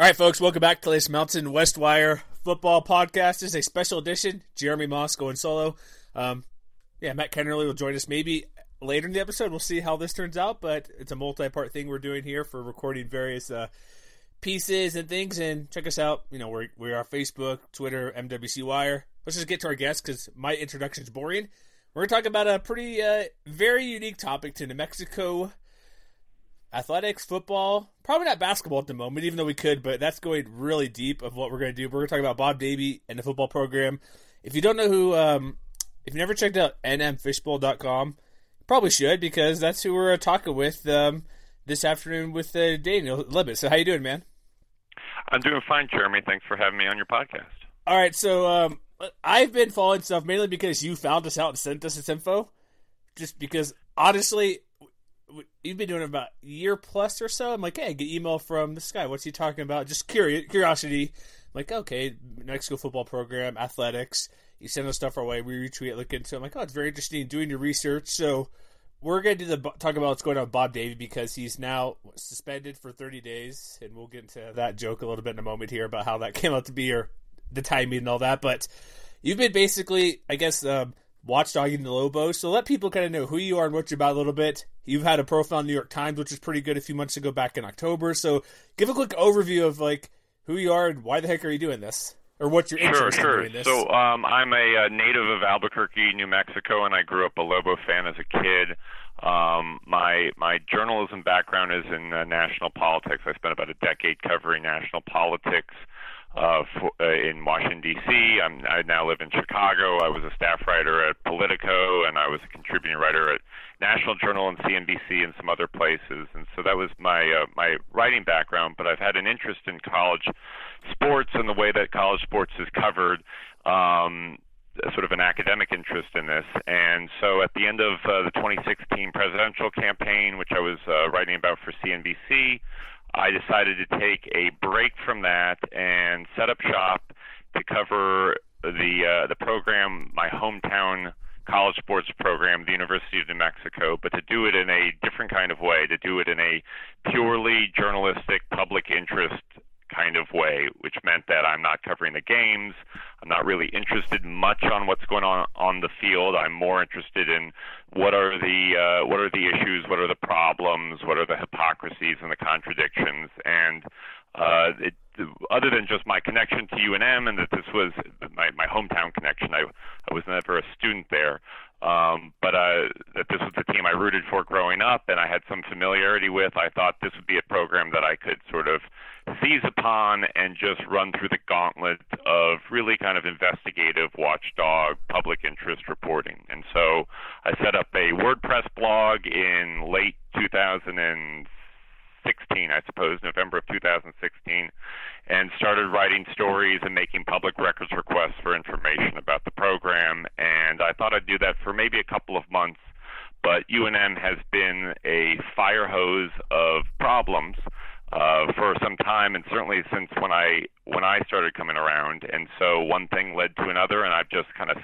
All right, folks, welcome back to this Mountain West Wire football podcast. This is a special edition. Jeremy Moss going solo. Um, yeah, Matt Kennerly will join us maybe later in the episode. We'll see how this turns out, but it's a multi-part thing we're doing here for recording various uh, pieces and things. And check us out. You know, we're we're on Facebook, Twitter, MWC Wire. Let's just get to our guests because my introduction is boring. We're going to talk about a pretty, uh, very unique topic to New Mexico athletics, football, probably not basketball at the moment, even though we could, but that's going really deep of what we're going to do. We're going to talk about Bob Davie and the football program. If you don't know who, um, if you never checked out nmfishbowl.com, probably should because that's who we're talking with um, this afternoon with uh, Daniel Libit. So how you doing, man? I'm doing fine, Jeremy. Thanks for having me on your podcast. All right, so um, I've been following stuff mainly because you found us out and sent us this info. Just because, honestly, you've been doing it about a year plus or so. I'm like, hey, I get email from this guy. What's he talking about? Just curious, curiosity. I'm like, okay, Mexico football program, athletics. You send us stuff our way. We retweet, look into. it. I'm like, oh, it's very interesting. Doing your research. So we're gonna do the talk about what's going on with Bob Davie because he's now suspended for 30 days, and we'll get into that joke a little bit in a moment here about how that came out to be or the timing and all that. But you've been basically, I guess. Um, watchdogging the Lobos. So let people kind of know who you are and what you're about a little bit. You've had a profile in New York Times, which is pretty good a few months ago back in October. So give a quick overview of like who you are and why the heck are you doing this? Or what your interest sure, sure. in doing this? So um, I'm a, a native of Albuquerque, New Mexico, and I grew up a Lobo fan as a kid. Um, my my journalism background is in uh, national politics. I spent about a decade covering national politics uh, for, uh, in Washington D.C. I now live in Chicago. I was a staff writer at Politico, and I was a contributing writer at National Journal and CNBC and some other places. And so that was my uh, my writing background. But I've had an interest in college sports and the way that college sports is covered. Um, sort of an academic interest in this. And so at the end of uh, the 2016 presidential campaign, which I was uh, writing about for CNBC, I decided to take a break from that and set up shop to cover the uh, the program, my hometown college sports program, the University of New Mexico, but to do it in a different kind of way, to do it in a purely journalistic public interest kind of way, which meant that I'm not covering the games. I'm not really interested much on what's going on on the field. I'm more interested in what are the uh, what are the issues, what are the problems, what are the hypocrisies and the contradictions, and uh, it, other than just my connection to UNM and that this was my, my hometown connection, I, I was never a student there. Um, but uh, that this was the team I rooted for growing up, and I had some familiarity with. I thought this would be a program that I could sort of seize upon and just run through the gauntlet of really kind of investigative watchdog public interest reporting. And so I set up a WordPress blog in late 2016, I suppose, November of 2016, and started writing stories and making public records requests for information about the program. And I thought I'd do that for maybe a couple of months. But UNM has been a fire hose of problems uh, for some time, and certainly since when I when I started coming around. And so one thing led to another, and I've just kind of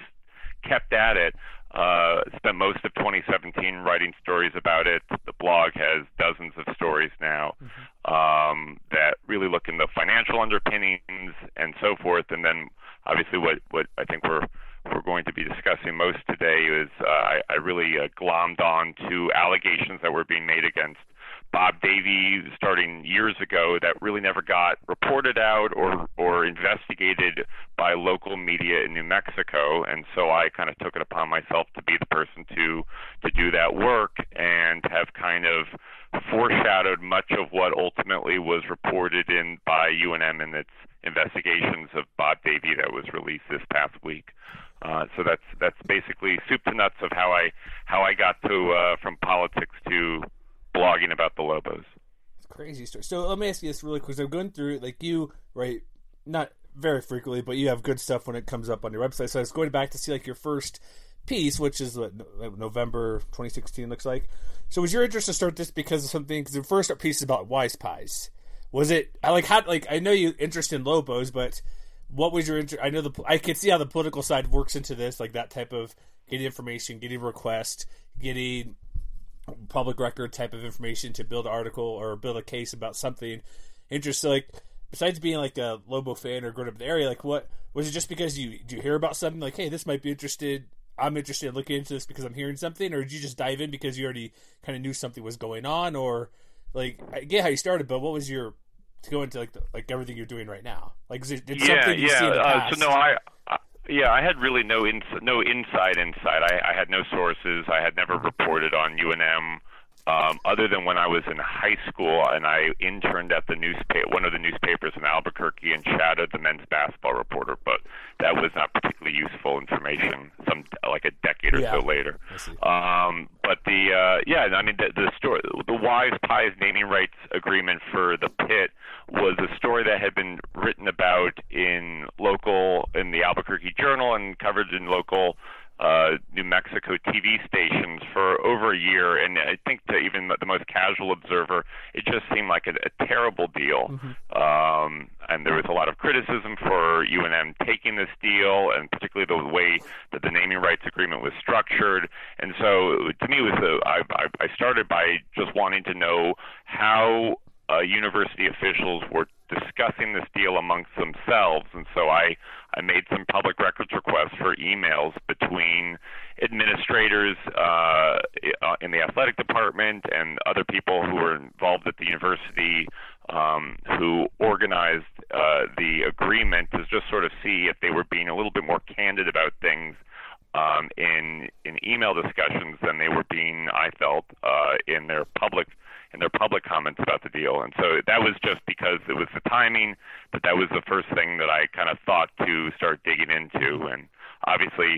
kept at it. Uh, spent most of 2017 writing stories about it. The blog has dozens of stories now mm-hmm. um, that really look in the financial underpinnings and so forth. And then, obviously, what what I think we're we're going to be discussing most today is uh, I, I really uh, glommed on to allegations that were being made against Bob Davie starting years ago that really never got reported out or or investigated by local media in New Mexico and so I kind of took it upon myself to be the person to to do that work and have kind of foreshadowed much of what ultimately was reported in by UNM in its investigations of Bob Davie that was released this past week. Uh, so that's that's basically soup to nuts of how I how I got to uh, from politics to blogging about the Lobos. It's crazy story. So let me ask you this really quick. So I'm going through like you, right? not very frequently, but you have good stuff when it comes up on your website. So I was going back to see like your first piece, which is what November 2016 looks like. So was your interest to start this because of something? Because the first piece is about wise pies. Was it I like how like I know you interest in Lobos, but what was your interest? I know the I can see how the political side works into this, like that type of getting information, getting requests, getting public record type of information to build an article or build a case about something. Interesting. Like besides being like a Lobo fan or growing up in the area, like what was it? Just because you do you hear about something like, hey, this might be interested. I'm interested in looking into this because I'm hearing something, or did you just dive in because you already kind of knew something was going on, or like I get how you started, but what was your to go into like the, like everything you're doing right now? Like, did yeah, something you yeah. see in the past? Uh, so no, I yeah, I had really no ins- no inside insight. I, I had no sources. I had never reported on UNM um, other than when I was in high school and I interned at the newspaper, one of the newspapers in Albuquerque, and shadowed the men's basketball reporter. But that was not particularly useful information. Some like a or yeah. so later. Um, but the uh, yeah, I mean the, the story, the Wise Pies naming rights agreement for the pit was a story that had been written about in local in the Albuquerque Journal and covered in local uh, New Mexico TV stations for over a year, and I think to even the most casual observer, it just seemed like a, a terrible deal. Mm-hmm. Um, and there was a lot of criticism for UNM taking this deal, and particularly the way that the naming rights agreement was structured. And so, to me, it was a, I, I started by just wanting to know how uh, university officials were discussing this deal amongst themselves, and so I I made some public records requests for emails between administrators uh, in the athletic department and other people who were involved at the university um, who organized uh, the agreement to just sort of see if they were being a little bit more candid about things um, in in email discussions than they were being, I felt, uh, in their public in their public comments about the deal. And so that was just because it was the timing, but that was the first thing that I kind of thought to start digging into. And obviously,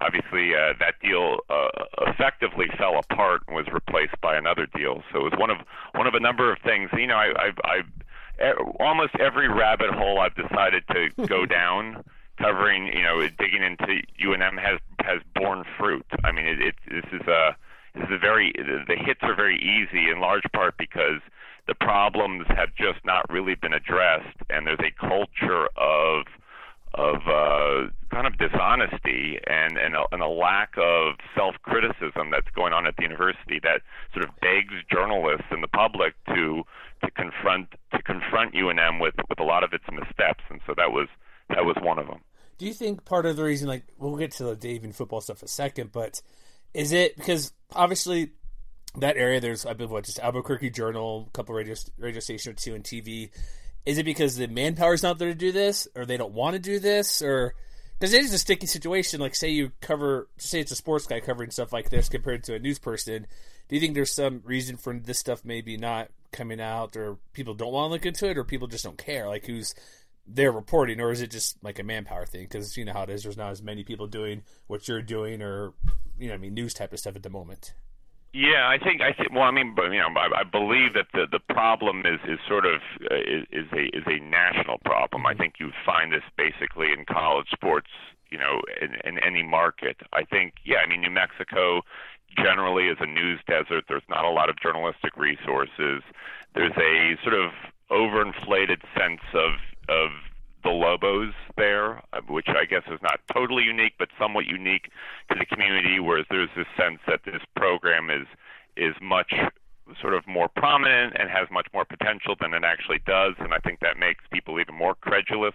obviously uh, that deal uh, effectively fell apart and was replaced by another deal. So it was one of one of a number of things. You know, I, I, I almost every rabbit hole I've decided to go down. Covering, you know, digging into UNM has has borne fruit. I mean, it, it this is a very the hits are very easy in large part because the problems have just not really been addressed, and there's a culture of of uh, kind of dishonesty and and a, and a lack of self criticism that's going on at the university that sort of begs journalists and the public to to confront to confront UNM with with a lot of its missteps, and so that was that was one of them. Do you think part of the reason, like we'll get to the Dave and football stuff in a second, but is it because obviously that area there's I believe what just Albuquerque Journal, a couple radio radio station or two, and TV. Is it because the manpower is not there to do this, or they don't want to do this, or because it is a sticky situation? Like, say you cover, say it's a sports guy covering stuff like this compared to a news person. Do you think there's some reason for this stuff maybe not coming out, or people don't want to look into it, or people just don't care? Like, who's they're reporting, or is it just like a manpower thing? Because you know how it is. There's not as many people doing what you're doing, or you know, I mean, news type of stuff at the moment. Yeah, I think I think. Well, I mean, you know, I, I believe that the the problem is is sort of uh, is, is a is a national problem. I mm-hmm. think you find this basically in college sports. You know, in, in any market. I think, yeah. I mean, New Mexico generally is a news desert. There's not a lot of journalistic resources. There's a sort of overinflated sense of of the Lobos there, which I guess is not totally unique, but somewhat unique to the community. Whereas there's this sense that this program is is much sort of more prominent and has much more potential than it actually does, and I think that makes people even more credulous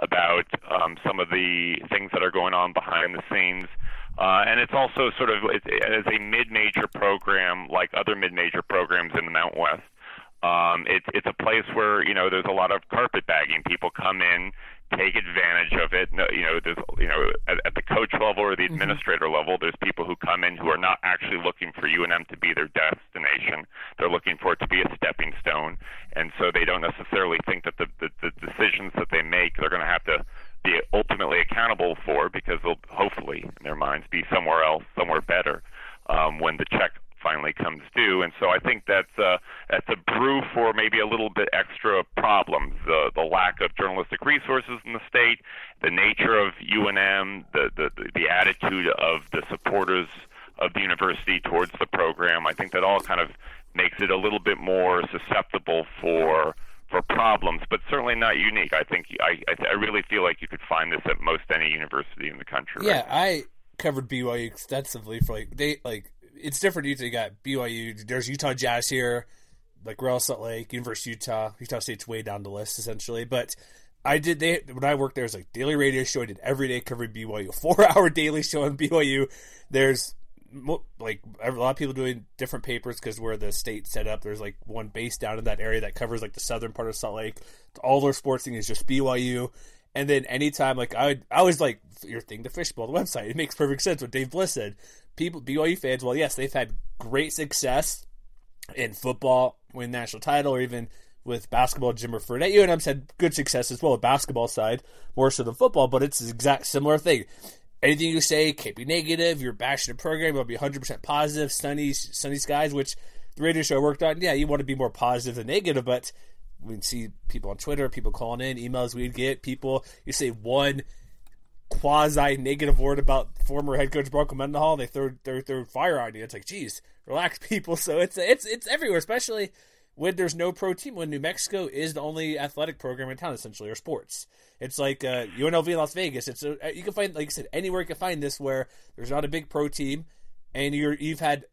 about um, some of the things that are going on behind the scenes. Uh, and it's also sort of as a mid-major program, like other mid-major programs in the Mountain West. Um, it's it's a place where you know there's a lot of carpetbagging. People come in, take advantage of it. No, you know, there's you know at, at the coach level or the mm-hmm. administrator mm-hmm. level, there's people who come in who are not actually looking for UNM to be their destination. They're looking for it to be a stepping stone, and so they don't necessarily think that the the, the decisions that they make they're going to have to be ultimately accountable for because they'll hopefully in their minds be somewhere else, somewhere better um, when the check finally comes due. And so I think that's uh, that's a brew for maybe a little bit extra problems. The the lack of journalistic resources in the state, the nature of UNM, the the the attitude of the supporters of the university towards the program. I think that all kind of makes it a little bit more susceptible for for problems, but certainly not unique. I think I I, really feel like you could find this at most any university in the country. Yeah, right? I covered BYU extensively for like they like it's different. You got BYU. There's Utah Jazz here, like Real Salt Lake, University of Utah. Utah State's way down the list essentially, but. I did they when I worked there was like daily radio show. I did every day covering BYU, four hour daily show on BYU. There's like a lot of people doing different papers because where the state set up, there's like one base down in that area that covers like the southern part of Salt Lake. All their sports thing is just BYU. And then anytime, like I, would, I was like your thing, the fishbowl, the website. It makes perfect sense what Dave Bliss said. People, BYU fans, well, yes, they've had great success in football, win national title, or even with basketball. Jimmer Fredette at UNM's had good success as well with basketball side, more so than football. But it's the exact similar thing anything you say can't be negative. You're bashing the program. It'll be 100% positive, sunny, sunny skies, which the radio show worked on. Yeah, you want to be more positive than negative, but we see people on Twitter, people calling in, emails we'd get, people, you say one quasi negative word about former head coach Bronco Mendenhall, they throw, throw, throw fire on you. It's like, geez, relax, people. So it's, it's, it's everywhere, especially when there's no pro team, when New Mexico is the only athletic program in town, essentially, or sports. It's like uh, UNLV in Las Vegas. It's a, you can find, like I said, anywhere you can find this where there's not a big pro team, and you're you've had.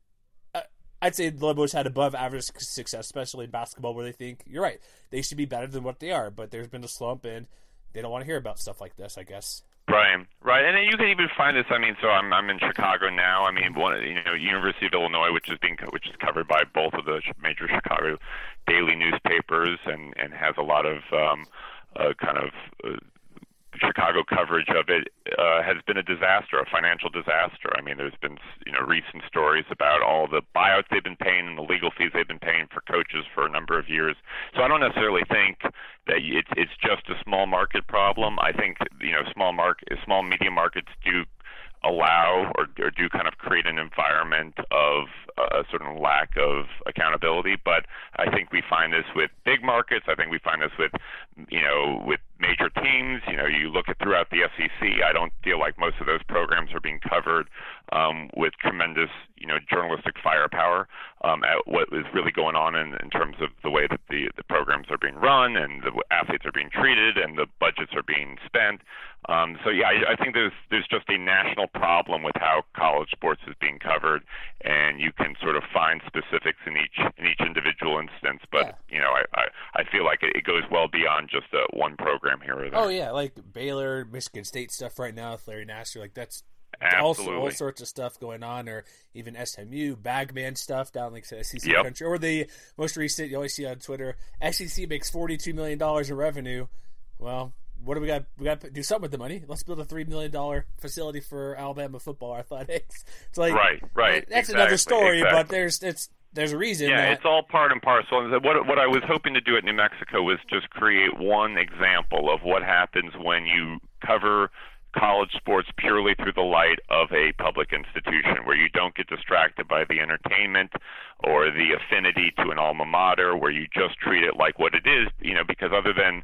Uh, I'd say the Lobos had above average success, especially in basketball, where they think you're right. They should be better than what they are, but there's been a slump, and they don't want to hear about stuff like this. I guess. Right, right, and you can even find this. I mean, so I'm I'm in Chicago now. I mean, one you know University of Illinois, which is being which is covered by both of the major Chicago daily newspapers, and and has a lot of um, uh, kind of uh, Chicago coverage of it uh, has been a disaster, a financial disaster. I mean, there's been you know recent stories about all the buyouts they've been paying and the legal fees they've been paying for coaches for a number of years. So I don't necessarily think that it's it's just a small market problem. I think you know small market, small media markets do allow or, or do kind of create an environment of a certain lack of accountability. But I think we find this with big markets. I think we find this with, you know, with major teams. You know, you look at throughout the SEC. I don't feel like most of those programs are being covered um, with tremendous, you know, journalistic firepower um, at what is really going on in, in terms of the way that the the programs are being run and the athletes are being treated and the budgets are being spent. Um, so yeah, I, I think there's there's just a national problem with how college sports is being covered, and you can sort of find specifics in each in each individual instance. But yeah. you know, I, I I feel like it, it goes well beyond just a one program here or there. Oh yeah, like Baylor, Michigan State stuff right now with Larry Nassar. like that's Absolutely. all, all sorts of stuff going on, or even SMU Bagman stuff down like SEC yep. country, or the most recent you always see on Twitter, SEC makes forty two million dollars in revenue. Well, what do we got? We got to do something with the money. Let's build a three million dollar facility for Alabama football athletics. It's like right, right. That's exactly, another story, exactly. but there's it's there's a reason. Yeah, that... it's all part and parcel. What what I was hoping to do at New Mexico was just create one example of what happens when you cover college sports purely through the light of a public institution where you don't get distracted by the entertainment or the affinity to an alma mater where you just treat it like what it is you know because other than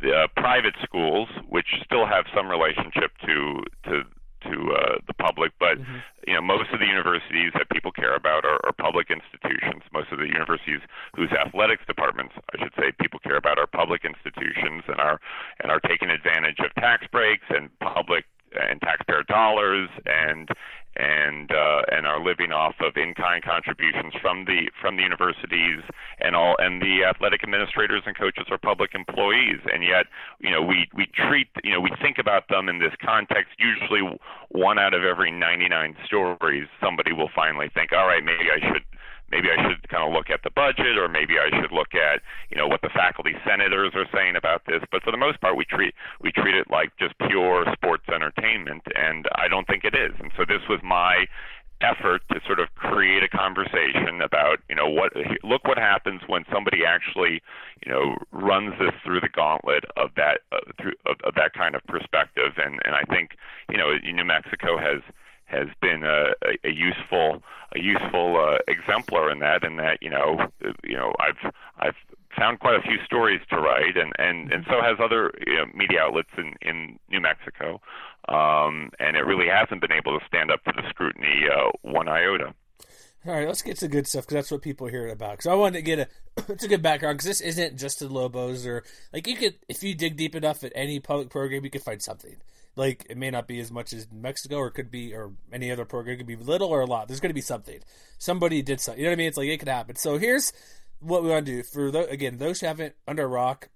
the uh, private schools which still have some relationship to to to uh, the public, but mm-hmm. you know most of the universities that people care about are, are public institutions. Most of the universities whose athletics departments, I should say, people care about are public institutions and are and are taking advantage of tax breaks and public and taxpayer dollars and and uh, and are living off of in-kind contributions from the from the universities and all and the athletic administrators and coaches are public employees. And yet you know we we treat you know we think about them in this context. Usually one out of every 99 stories somebody will finally think all right maybe I should maybe I should kind of look at the budget, or maybe I should look at you know what the faculty senators are saying about this. But for the most part, we treat we treat it like just pure sports entertainment, and I don't think it is. And so this was my effort to sort of create a conversation about you know what look what happens when somebody actually you know runs this through the gauntlet of that uh, through of, of that kind of perspective and and I think you know New Mexico has has been a, a, a useful a useful uh, exemplar in that. In that you know you know I've I've found quite a few stories to write, and and and so has other you know, media outlets in in New Mexico, um, and it really hasn't been able to stand up to the scrutiny uh, one iota. All right, let's get to good stuff because that's what people hearing about. Because I wanted to get a it's a good background because this isn't just the Lobos or like you could if you dig deep enough at any public program you could find something. Like it may not be as much as Mexico or it could be or any other program it could be little or a lot. There's going to be something. Somebody did something. You know what I mean? It's like it could happen. So here's what we want to do for the, again those who haven't under rock.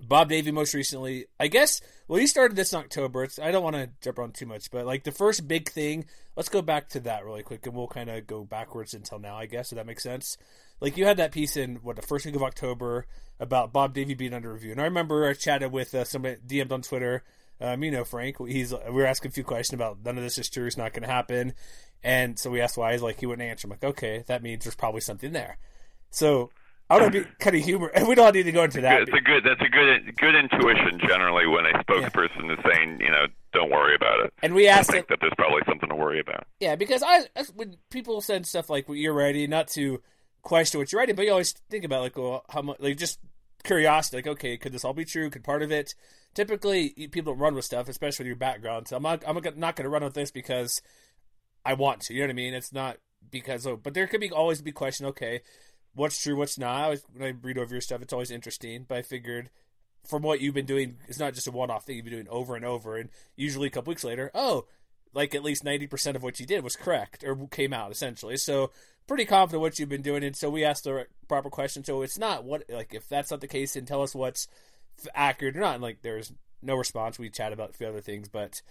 Bob Davie most recently, I guess. Well, he started this in October. It's, I don't want to jump on too much, but like the first big thing, let's go back to that really quick, and we'll kind of go backwards until now. I guess if that makes sense. Like you had that piece in what the first week of October about Bob Davie being under review, and I remember I chatted with uh, somebody DM'd on Twitter. Um, you know, Frank. He's we were asking a few questions about none of this is true. It's not going to happen, and so we asked why. He's like he wouldn't answer. I'm like, okay, that means there's probably something there. So I want to be kind of humor. And we don't need to go into that. It's a good. That's a good. Good intuition generally when a spokesperson yeah. is saying, you know, don't worry about it. And we asked I think that there's probably something to worry about. Yeah, because I when people send stuff like you're ready, not to question what you're writing, but you always think about like, well, how much, like just curiosity, like, okay, could this all be true? Could part of it? Typically, people run with stuff, especially with your background. So I'm not, I'm not going to run with this because I want to. You know what I mean? It's not because oh, but there could be always be question. Okay, what's true, what's not. I when I read over your stuff, it's always interesting. But I figured from what you've been doing, it's not just a one off thing. You've been doing over and over, and usually a couple weeks later, oh, like at least ninety percent of what you did was correct or came out essentially. So pretty confident what you've been doing, and so we asked the proper question. So it's not what like if that's not the case, then tell us what's accurate or not. And like there's no response. We chat about a few other things, but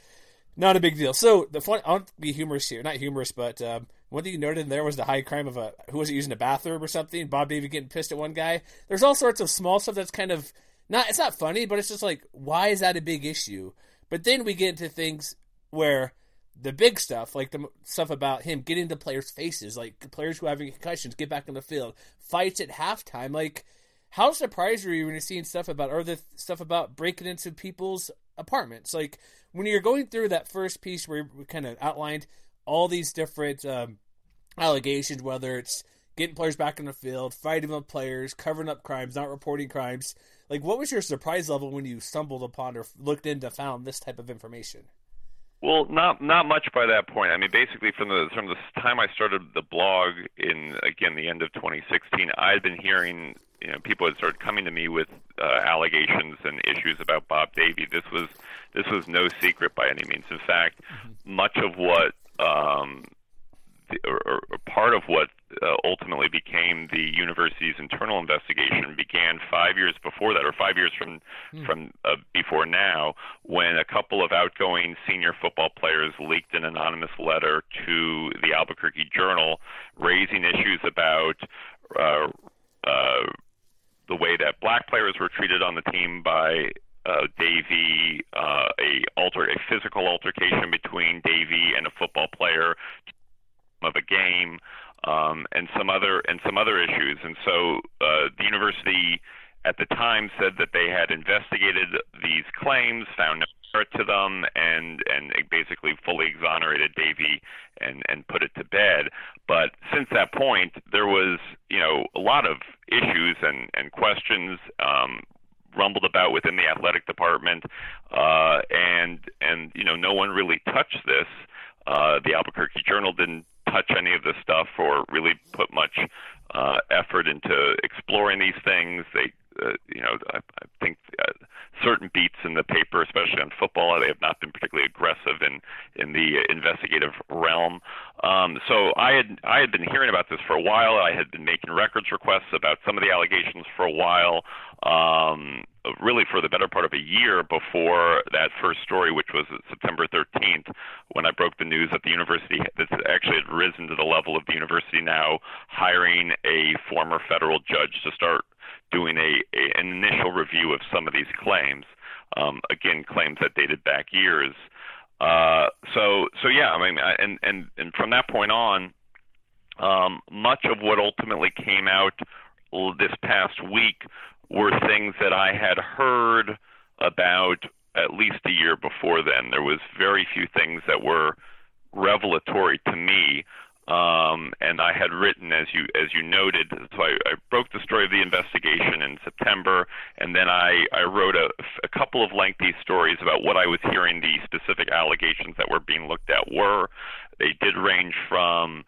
not a big deal. So the fun, I'll be humorous here, not humorous, but um, one thing you noted in there was the high crime of a who was it using a bathroom or something. Bob Davie getting pissed at one guy. There's all sorts of small stuff that's kind of not. It's not funny, but it's just like why is that a big issue? But then we get into things where the big stuff, like the stuff about him getting the players' faces, like players who are having concussions get back on the field, fights at halftime, like. How surprised were you when you're seeing stuff about, or the stuff about breaking into people's apartments? Like, when you're going through that first piece where we kind of outlined all these different um, allegations, whether it's getting players back in the field, fighting with players, covering up crimes, not reporting crimes. Like, what was your surprise level when you stumbled upon or looked into found this type of information? Well, not not much by that point. I mean, basically from the from the time I started the blog in again the end of 2016, I had been hearing you know people had started coming to me with uh, allegations and issues about Bob Davie. This was this was no secret by any means. In fact, mm-hmm. much of what um, the, or, or part of what uh, ultimately became the university's internal investigation began five years before that, or five years from mm. from uh, before now, when a couple of outgoing senior football players leaked an anonymous letter to the Albuquerque Journal, raising issues about. Uh, uh, the way that black players were treated on the team by uh, Davie, uh, a alter a physical altercation between Davie and a football player of a game, um, and some other and some other issues. And so uh, the university at the time said that they had investigated these claims, found no merit to them, and and basically fully exonerated Davie and and put it to bed. But since that point, there was you know a lot of issues and and questions. Um, rumbled about within the athletic department, uh, and and you know no one really touched this. Uh, the Albuquerque Journal didn't touch any of this stuff or really put much uh, effort into exploring these things. They, uh, you know, I, I think uh, certain beats in the paper, especially on football, they have not been particularly aggressive in in the investigative realm. Um, so I had I had been hearing about this for a while. I had been making records requests about some of the allegations for a while. Um, really for the better part of a year before that first story, which was September 13th, when I broke the news that the university this actually had risen to the level of the university now hiring a former federal judge to start doing a, a an initial review of some of these claims. Um, again, claims that dated back years. Uh, so so yeah, I mean, and and and from that point on, um, much of what ultimately came out this past week were things that I had heard about at least a year before then. There was very few things that were revelatory to me Um, and I had written, as you as you noted, so I, I broke the story of the investigation in September, and then I, I wrote a, a couple of lengthy stories about what I was hearing the specific allegations that were being looked at were. They did range from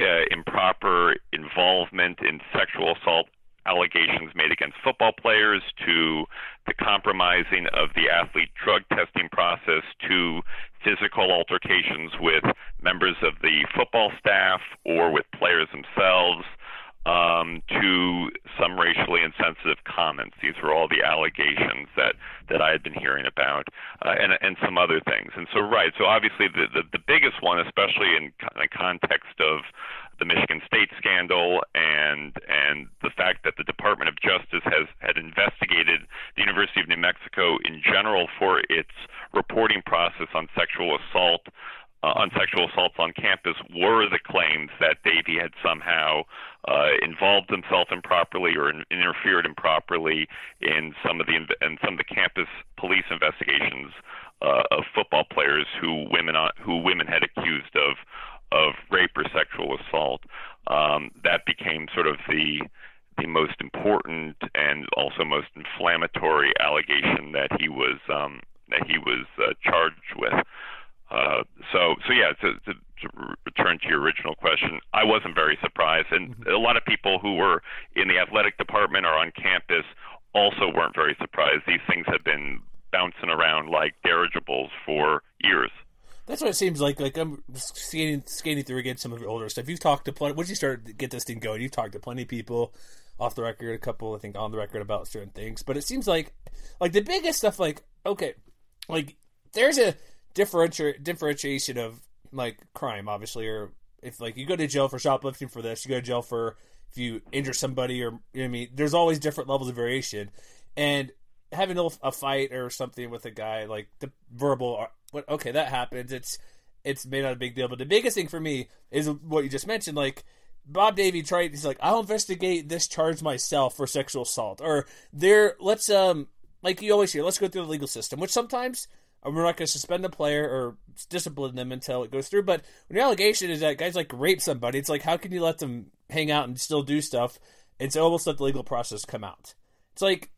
uh, improper involvement in sexual assault allegations made against football players to the compromising of the athlete drug testing process to physical altercations with members of the football staff or with players themselves um, to some racially insensitive comments. These were all the allegations that, that I had been hearing about, uh, and, and some other things. And so, right, so obviously the, the, the biggest one, especially in the context of the Michigan State scandal and and the fact that the Department of Justice has had investigated the University of New Mexico in general for its reporting process on sexual assault uh, on sexual assaults on campus were the claims that Davie had somehow uh, involved himself improperly or in, interfered improperly in some of the in some of the campus police investigations uh, of football players who women uh, who women had accused of of rape or sexual assault. Um, that became sort of the the most important and also most inflammatory allegation that he was um, that he was uh, charged with. Uh, so, so yeah, to, to, to, return to your original question, I wasn't very surprised, and mm-hmm. a lot of people who were in the athletic department or on campus also weren't very surprised. These things have been bouncing around like dirigibles for years. That's what it seems like. Like I'm skating, skating through again some of your older stuff. You've talked to plenty. Once you start to get this thing going, you've talked to plenty of people off the record, a couple I think on the record about certain things. But it seems like, like the biggest stuff, like okay, like there's a differenti- differentiation of like crime, obviously, or if like you go to jail for shoplifting for this, you go to jail for if you injure somebody, or you know I mean. There's always different levels of variation, and having a, fight or something with a guy like the verbal, uh, okay, that happens. It's it's made not a big deal, but the biggest thing for me is what you just mentioned, like. Bob Davie tried. He's like, I'll investigate this charge myself for sexual assault, or there. Let's um, like you always hear, let's go through the legal system, which sometimes we're not going to suspend a player or discipline them until it goes through. But when the allegation is that guys like rape somebody, it's like how can you let them hang out and still do stuff? It's almost let the legal process come out. It's like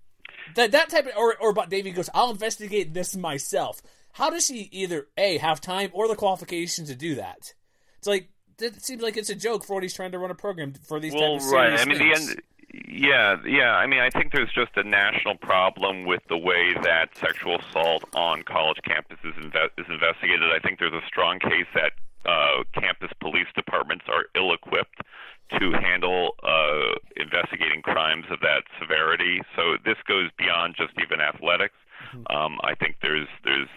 that that type of or or but Davie goes, I'll investigate this myself. How does he either a have time or the qualifications to do that? It's like it seems like it's a joke for what he's trying to run a program for these well, type of right. I mean, things. the end yeah, yeah. I mean, I think there's just a national problem with the way that sexual assault on college campuses inve- is investigated. I think there's a strong case that uh, campus police departments are ill-equipped to handle uh, investigating crimes of that severity. So this goes beyond just even athletics. Mm-hmm. Um, I think there's there's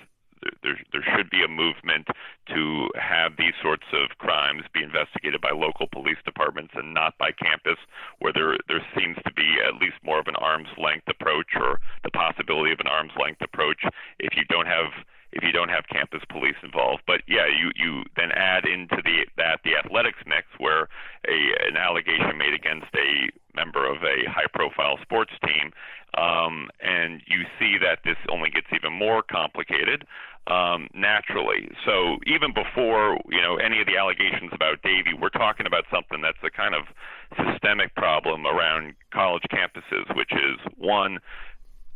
there, there should be a movement to have these sorts of crimes be investigated by local police departments and not by campus, where there there seems to be at least more of an arm's length approach or the possibility of an arm's length approach. If you don't have if you don't have campus police involved. But yeah, you you then add into the that the athletics mix where a an allegation made against a member of a high profile sports team um, and you see that this only gets even more complicated um, naturally. So even before you know any of the allegations about Davie, we're talking about something that's a kind of systemic problem around college campuses, which is one.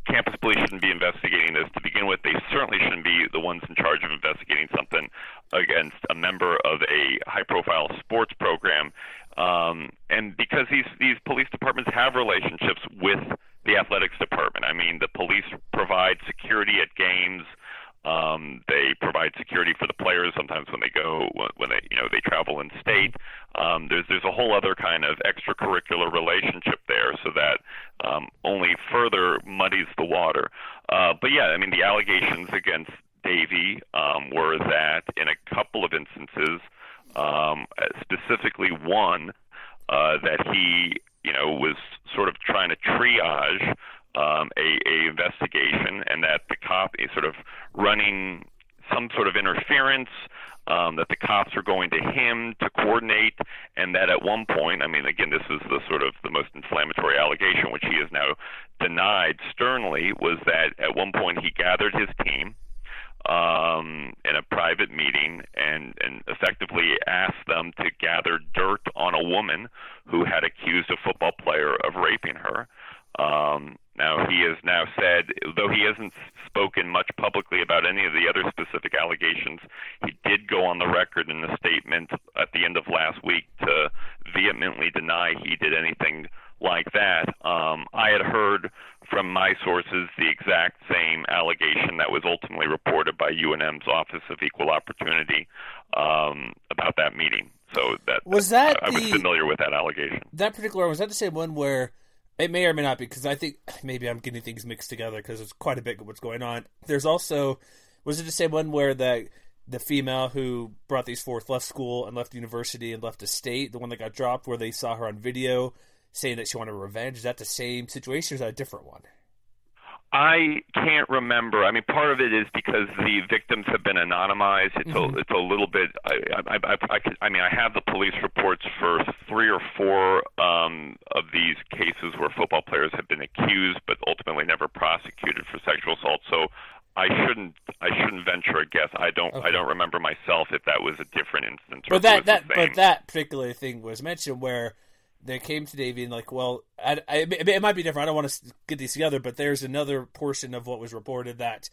Campus police shouldn't be investigating this to begin with. They certainly shouldn't be the ones in charge of investigating something against a member of a high-profile sports program. Um, and because these these police departments have relationships with the athletics department. I mean, the police provide security at games. Um, they provide security for the players sometimes when they go when they you know they travel in state. Um, there's there's a whole other kind of extracurricular relationship there, so that um, only further muddies the water. Uh, but yeah, I mean the allegations against Davie um, were that in a couple of instances, um, specifically one, uh, that he you know was sort of trying to triage um, a, a investigation, and that the cop is sort of running some sort of interference. Um, that the cops are going to him to coordinate, and that at one point, I mean, again, this is the sort of the most inflammatory allegation, which he has now denied sternly, was that at one point he gathered his team um, in a private meeting and and effectively asked them to gather dirt on a woman who had accused a football player of raping her. Um, now he has now said, though he hasn't spoken much publicly about any of the other specific allegations, he did go on the record in a statement at the end of last week to vehemently deny he did anything like that. Um, I had heard from my sources the exact same allegation that was ultimately reported by UNM's Office of Equal Opportunity um, about that meeting. So that was that I, the, I was familiar with that allegation. That particular was that the same one where it may or may not be because I think maybe I'm getting things mixed together because there's quite a bit of what's going on. There's also was it the same one where the the female who brought these forth left school and left university and left the state, the one that got dropped, where they saw her on video saying that she wanted revenge. Is that the same situation or is that a different one? I can't remember. I mean, part of it is because the victims have been anonymized. It's mm-hmm. a it's a little bit. I I I, I, could, I mean, I have the police reports for three or four um, of these cases where football players have been accused but ultimately never prosecuted for sexual assault. So I shouldn't I shouldn't venture a guess. I don't okay. I don't remember myself if that was a different instance. But that that but that particular thing was mentioned where they came to Davie and like, well, I, I, it might be different. I don't want to get these together, but there's another portion of what was reported that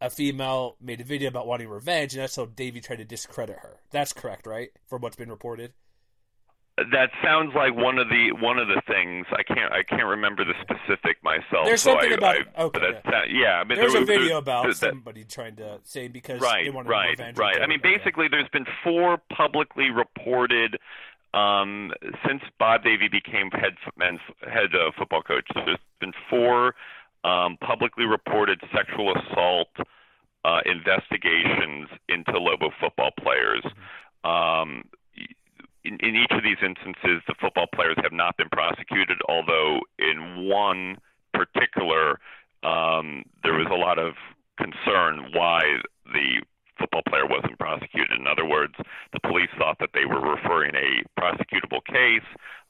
a female made a video about wanting revenge, and that's how Davie tried to discredit her. That's correct, right? From what's been reported. That sounds like one of the one of the things. I can't I can't remember the specific myself. There's so something I, about I, okay. That, yeah, I mean, there's there, a video about that, somebody trying to say because right, they wanted right, revenge. Right, I mean, basically, there's been four publicly reported um, since Bob Davie became head men's head uh, football coach, there's been four um, publicly reported sexual assault uh, investigations into Lobo football players. Um, in, in each of these instances, the football players have not been prosecuted, although in one particular, um, there was a lot of concern why the football player wasn't prosecuted. In other words, the police thought that they were referring a prosecutable case.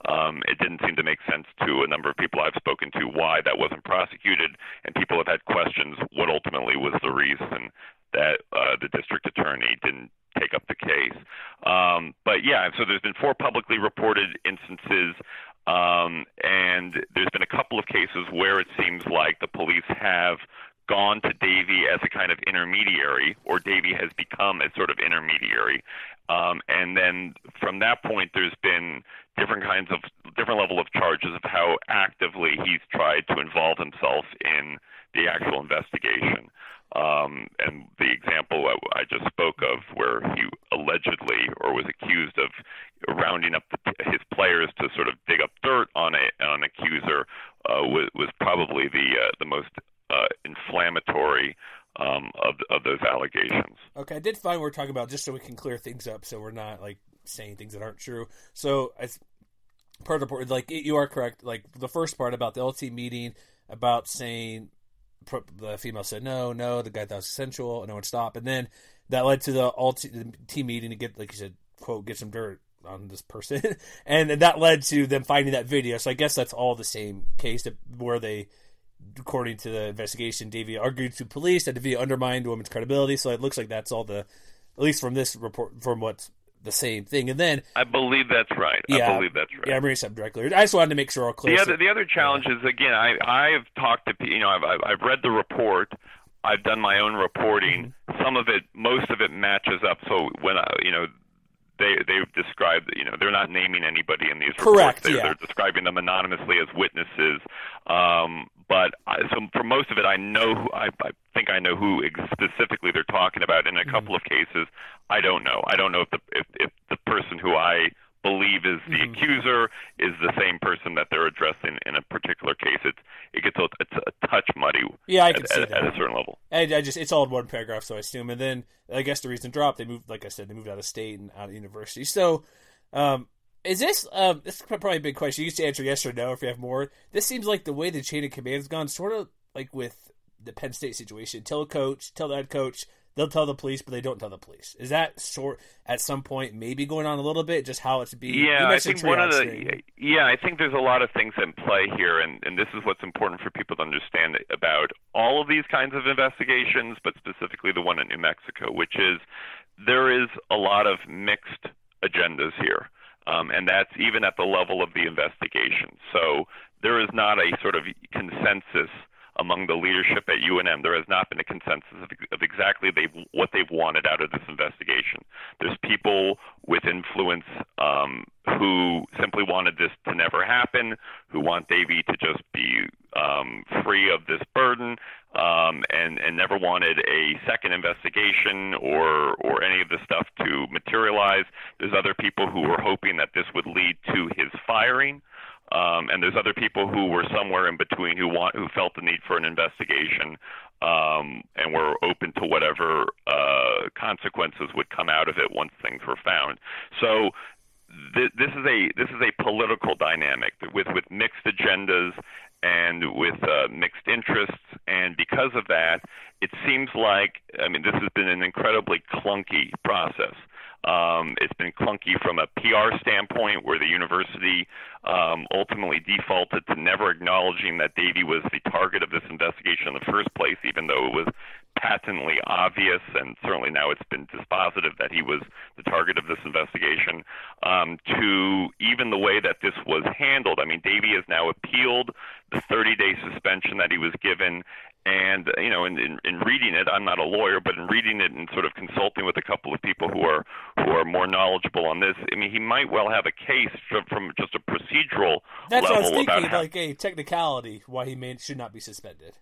Um, it didn't seem to make sense to a number of people I've spoken to why that wasn't prosecuted, and people have had questions what ultimately was the reason that uh, the district attorney didn't take up the case. Um, but yeah, so there's been four publicly reported instances. Um, and there's been a couple of cases where it seems like the police have gone to Davie as a kind of intermediary, or Davie has become a sort of intermediary. Um, and then from that point, there's been different kinds of different level of charges of how actively he's tried to involve himself in the actual investigation. Um, and the example I just spoke of, where he allegedly or was accused of rounding up the, his players to sort of dig up dirt on a on an accuser, uh, was, was probably the uh, the most uh, inflammatory um, of of those allegations. Okay, I did find we're talking about just so we can clear things up, so we're not like saying things that aren't true. So as part of the like you are correct. Like the first part about the LT meeting about saying the female said no, no, the guy thought was sensual, no one stopped, and then that led to the all team meeting to get like you said quote get some dirt on this person, and that led to them finding that video. So I guess that's all the same case where they according to the investigation, Davie argued to police that video undermined the woman's credibility. So it looks like that's all the, at least from this report, from what's the same thing. And then I believe that's right. Yeah, I believe that's right. Yeah, I'm reading something directly. I just wanted to make sure all clear. The other, the other challenge is again, I I've talked to you know I've I've read the report. I've done my own reporting. Mm-hmm. Some of it, most of it matches up. So when I, you know, they they've described you know they're not naming anybody in these Correct, reports. They're, yeah. they're describing them anonymously as witnesses. Um, but I, so for most of it, I know who, I, I think I know who specifically they're talking about. In a mm-hmm. couple of cases, I don't know. I don't know if the if, if the person who I believe is the mm-hmm. accuser is the same person that they're addressing in a particular case. It's it gets a, it's a touch muddy. Yeah, I can at, see at, that. at a certain level. And I just it's all in one paragraph, so I assume. And then I guess the reason dropped, they moved, like I said, they moved out of state and out of university. So, um, is this um this is probably a big question? You can answer yes or no if you have more. This seems like the way the chain of command has gone, sort of like with the Penn State situation. Tell a coach, tell the head coach, they'll tell the police, but they don't tell the police. Is that sort at some point maybe going on a little bit? Just how it's being? Yeah, I think one of the thing. yeah, I think there's a lot of things in play here, and and this is what's important for people to understand about all of these kinds of investigations, but specifically the one in New Mexico, which is there is a lot of mixed agendas here. Um, and that's even at the level of the investigation. So there is not a sort of consensus among the leadership at UNM. There has not been a consensus of, of exactly they've, what they've wanted out of this investigation. There's people with influence um, who simply wanted this to never happen, who want Davie to just be um, free of this burden, um, and and never wanted a second investigation or or any of the stuff to materialize. There's other people who were hoping that this would lead to his firing. Um, and there's other people who were somewhere in between who want who felt the need for an investigation um, and were open to whatever uh, consequences would come out of it once things were found. So th- this is a this is a political dynamic with with mixed agendas and with uh, mixed interests, and because of that, it seems like I mean this has been an incredibly clunky process. Um, it's been clunky from a PR standpoint, where the university um, ultimately defaulted to never acknowledging that Davie was the target of this investigation in the first place, even though it was patently obvious, and certainly now it's been dispositive that he was the target of this investigation, um, to even the way that this was handled. I mean, Davie has now appealed the 30 day suspension that he was given, and you know, in, in, in reading it, I'm not a lawyer, but in reading it and sort of consulting with a couple of people who are who are more knowledgeable on this, I mean, he might well have a case from, from just a procedural That's level what I was thinking, about how, like a technicality why he may should not be suspended.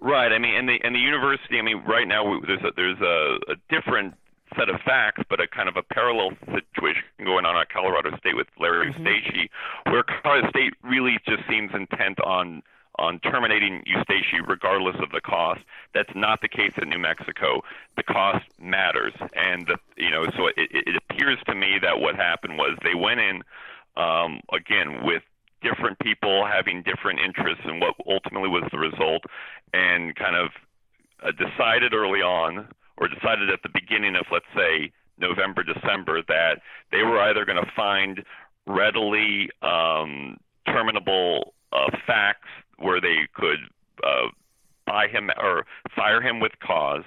Right. I mean, and the and the university. I mean, right now there's a, there's a, a different set of facts, but a kind of a parallel situation going on at Colorado State with Larry Mm-hmm. Eustachy, where Colorado State really just seems intent on on terminating Eustachy regardless of the cost. That's not the case in New Mexico. The cost matters, and the, you know, so it, it appears to me that what happened was they went in um, again with different people having different interests in what ultimately was the result, and kind of uh, decided early on, or decided at the beginning of, let's say, November, December, that they were either going to find readily um, terminable uh, facts where they could uh, buy him or fire him with cause,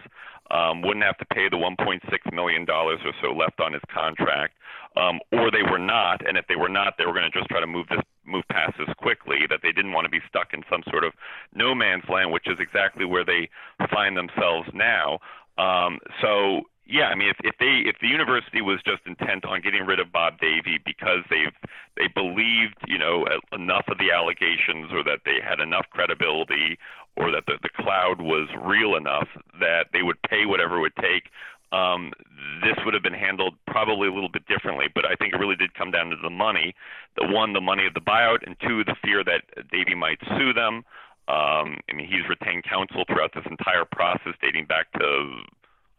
um, wouldn't have to pay the 1.6 million dollars or so left on his contract, um, or they were not. And if they were not, they were going to just try to move this move past this quickly. That they didn't want to be stuck in some sort of no man's land, which is exactly where they find themselves now. Um, so yeah, I mean, if, if they if the university was just intent on getting rid of Bob Davie because they've they believed you know enough of the allegations or that they had enough credibility or that the, the cloud was real enough that they would pay whatever it would take. Um, this would have been handled probably a little bit differently, but I think it really did come down to the money. The one, the money of the buyout, and two, the fear that Davie might sue them. Um, I mean, he's retained counsel throughout this entire process, dating back to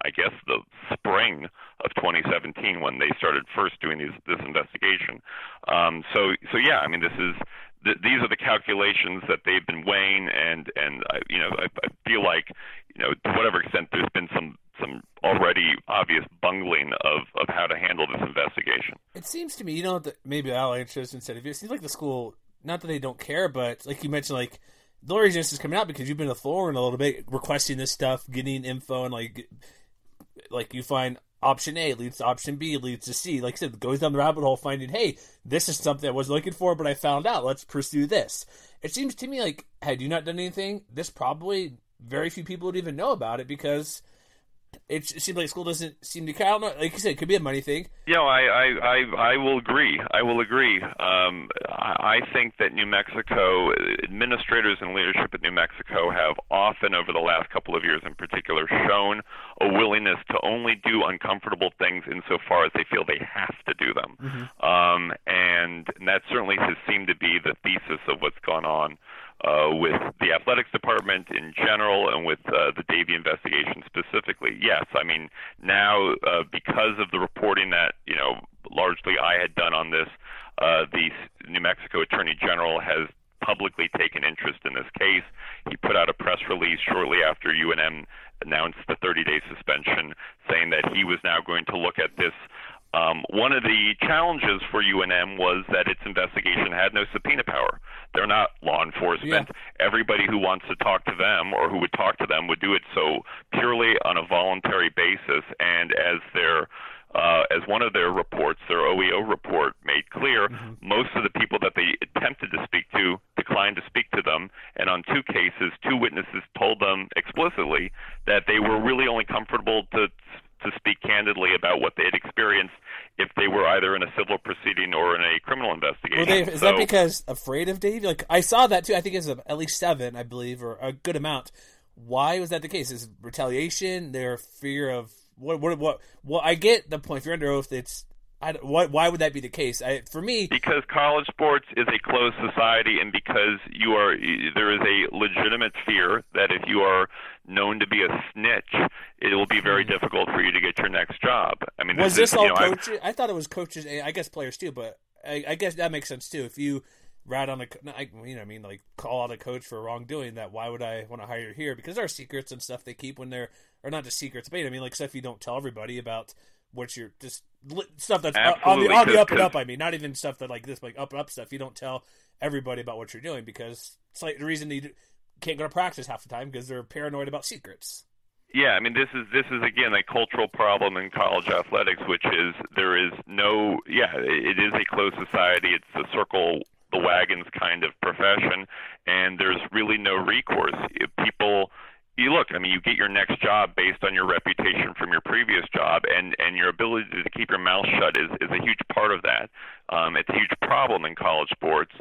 I guess the spring of 2017 when they started first doing these, this investigation. Um, so, so yeah, I mean, this is th- these are the calculations that they've been weighing, and and I, you know, I, I feel like you know, to whatever extent there's been some some already obvious bungling of of how to handle this investigation. It seems to me, you know, that maybe I'll answer instead of you. It seems like the school, not that they don't care, but like you mentioned, like the reason this is coming out because you've been a thorn a little bit, requesting this stuff, getting info, and like like you find option A leads to option B leads to C. Like I said, goes down the rabbit hole, finding, hey, this is something I was looking for, but I found out. Let's pursue this. It seems to me like had you not done anything, this probably very few people would even know about it because it seems like school doesn't seem to care. I don't know. Like you said, it could be a money thing. Yeah, I I I, I will agree. I will agree. Um, I, I think that New Mexico administrators and leadership at New Mexico have often, over the last couple of years in particular, shown a willingness to only do uncomfortable things insofar as they feel they have to do them. Mm-hmm. Um, and, and that certainly has seemed to be the thesis of what's gone on uh, with the athletics department in general and with uh, the Davie investigation specifically. Yes, I mean now uh, because of the reporting that you know largely I had done on this, uh, the New Mexico Attorney General has publicly taken interest in this case. He put out a press release shortly after UNM announced the 30-day suspension, saying that he was now going to look at this Um, one of the challenges for UNM was that its investigation had no subpoena power. They're not law enforcement. Yeah. Everybody who wants to talk to them or who would talk to them would do it so purely on a voluntary basis. And as their uh, as one of their reports, their OEO report made clear, mm-hmm. most of the people that they attempted to speak to declined to speak to them. And on two cases, two witnesses told them explicitly that they were really only comfortable to to speak candidly about what they had experienced if they were either in a civil proceeding or in a criminal investigation. Well, is so, that because afraid of Dave? Like I saw that too. I think it's at least seven, I believe, or a good amount. Why was that the case? Is retaliation? Their fear of what? What? What? Well, I get the point. If you're under oath, it's I, why, why would that be the case? I, for me, because college sports is a closed society, and because you are there is a legitimate fear that if you are known to be a snitch, it will be very hmm. difficult for you to get your next job. I mean, was this, this all know, coaches? I, I, thought it was coaches. I guess players too, but I, I guess that makes sense too. If you rat on a, you know, I mean, like call out a coach for wrongdoing, that why would I want to hire you here? Because there are secrets and stuff they keep when they're, or not just secrets, but I mean, like stuff you don't tell everybody about what you're just stuff that's Absolutely, on the, on the up and up. I mean, not even stuff that like this, like up and up stuff. You don't tell everybody about what you're doing because it's like the reason you can't go to practice half the time because they're paranoid about secrets. Yeah, I mean this is this is again a cultural problem in college athletics, which is there is no yeah it is a closed society. It's a circle the wagons kind of profession, and there's really no recourse. If people you look, I mean, you get your next job based on your reputation from your previous job, and and your ability to keep your mouth shut is is a huge part of that. Um, it's a huge problem in college sports.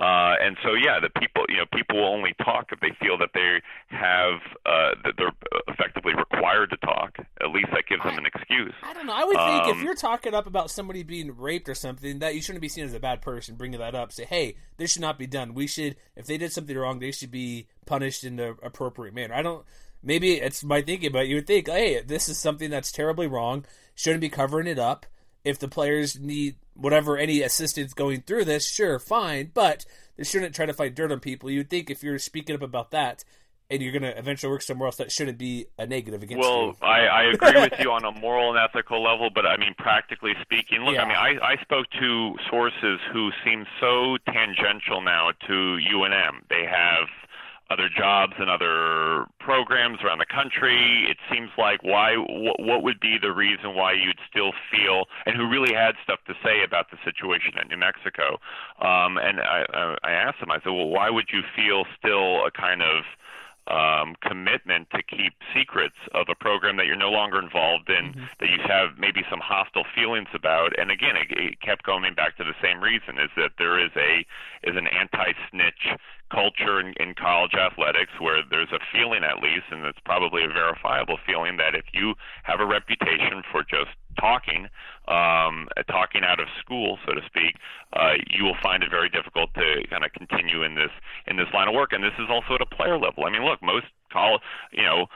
Uh, and so, yeah, the people, you know, people will only talk if they feel that they have uh, that they're effectively required to talk. At least that gives them an excuse. I don't know. I would think um, if you're talking up about somebody being raped or something, that you shouldn't be seen as a bad person. Bringing that up, say, hey, this should not be done. We should, if they did something wrong, they should be punished in the appropriate manner. I don't. Maybe it's my thinking, but you would think, hey, this is something that's terribly wrong. Shouldn't be covering it up if the players need whatever any assistance going through this, sure, fine, but they shouldn't try to find dirt on people. You'd think if you're speaking up about that and you're going to eventually work somewhere else, that shouldn't be a negative against well, you. Well, I, I agree with you on a moral and ethical level, but I mean, practically speaking, look, yeah. I mean, I, I spoke to sources who seem so tangential now to UNM. They have other jobs and other programs around the country. It seems like why what, would be the reason why you'd still feel and who really had stuff to say about the situation in New Mexico. Um, and I, I asked them, I said, well, why would you feel still a kind of um, commitment to keep secrets of a program that you're no longer involved in, mm-hmm. that you have maybe some hostile feelings about. And again, it, it kept going back to the same reason: is that there is a is an anti-snitch culture in, in college athletics where there's a feeling, at least, and it's probably a verifiable feeling, that if you have a reputation for just talking, um, talking out of school, so to speak, uh, you will find it very difficult to kind of continue in this in this line of work. And this is also at a player level. I mean, look, most college, you know,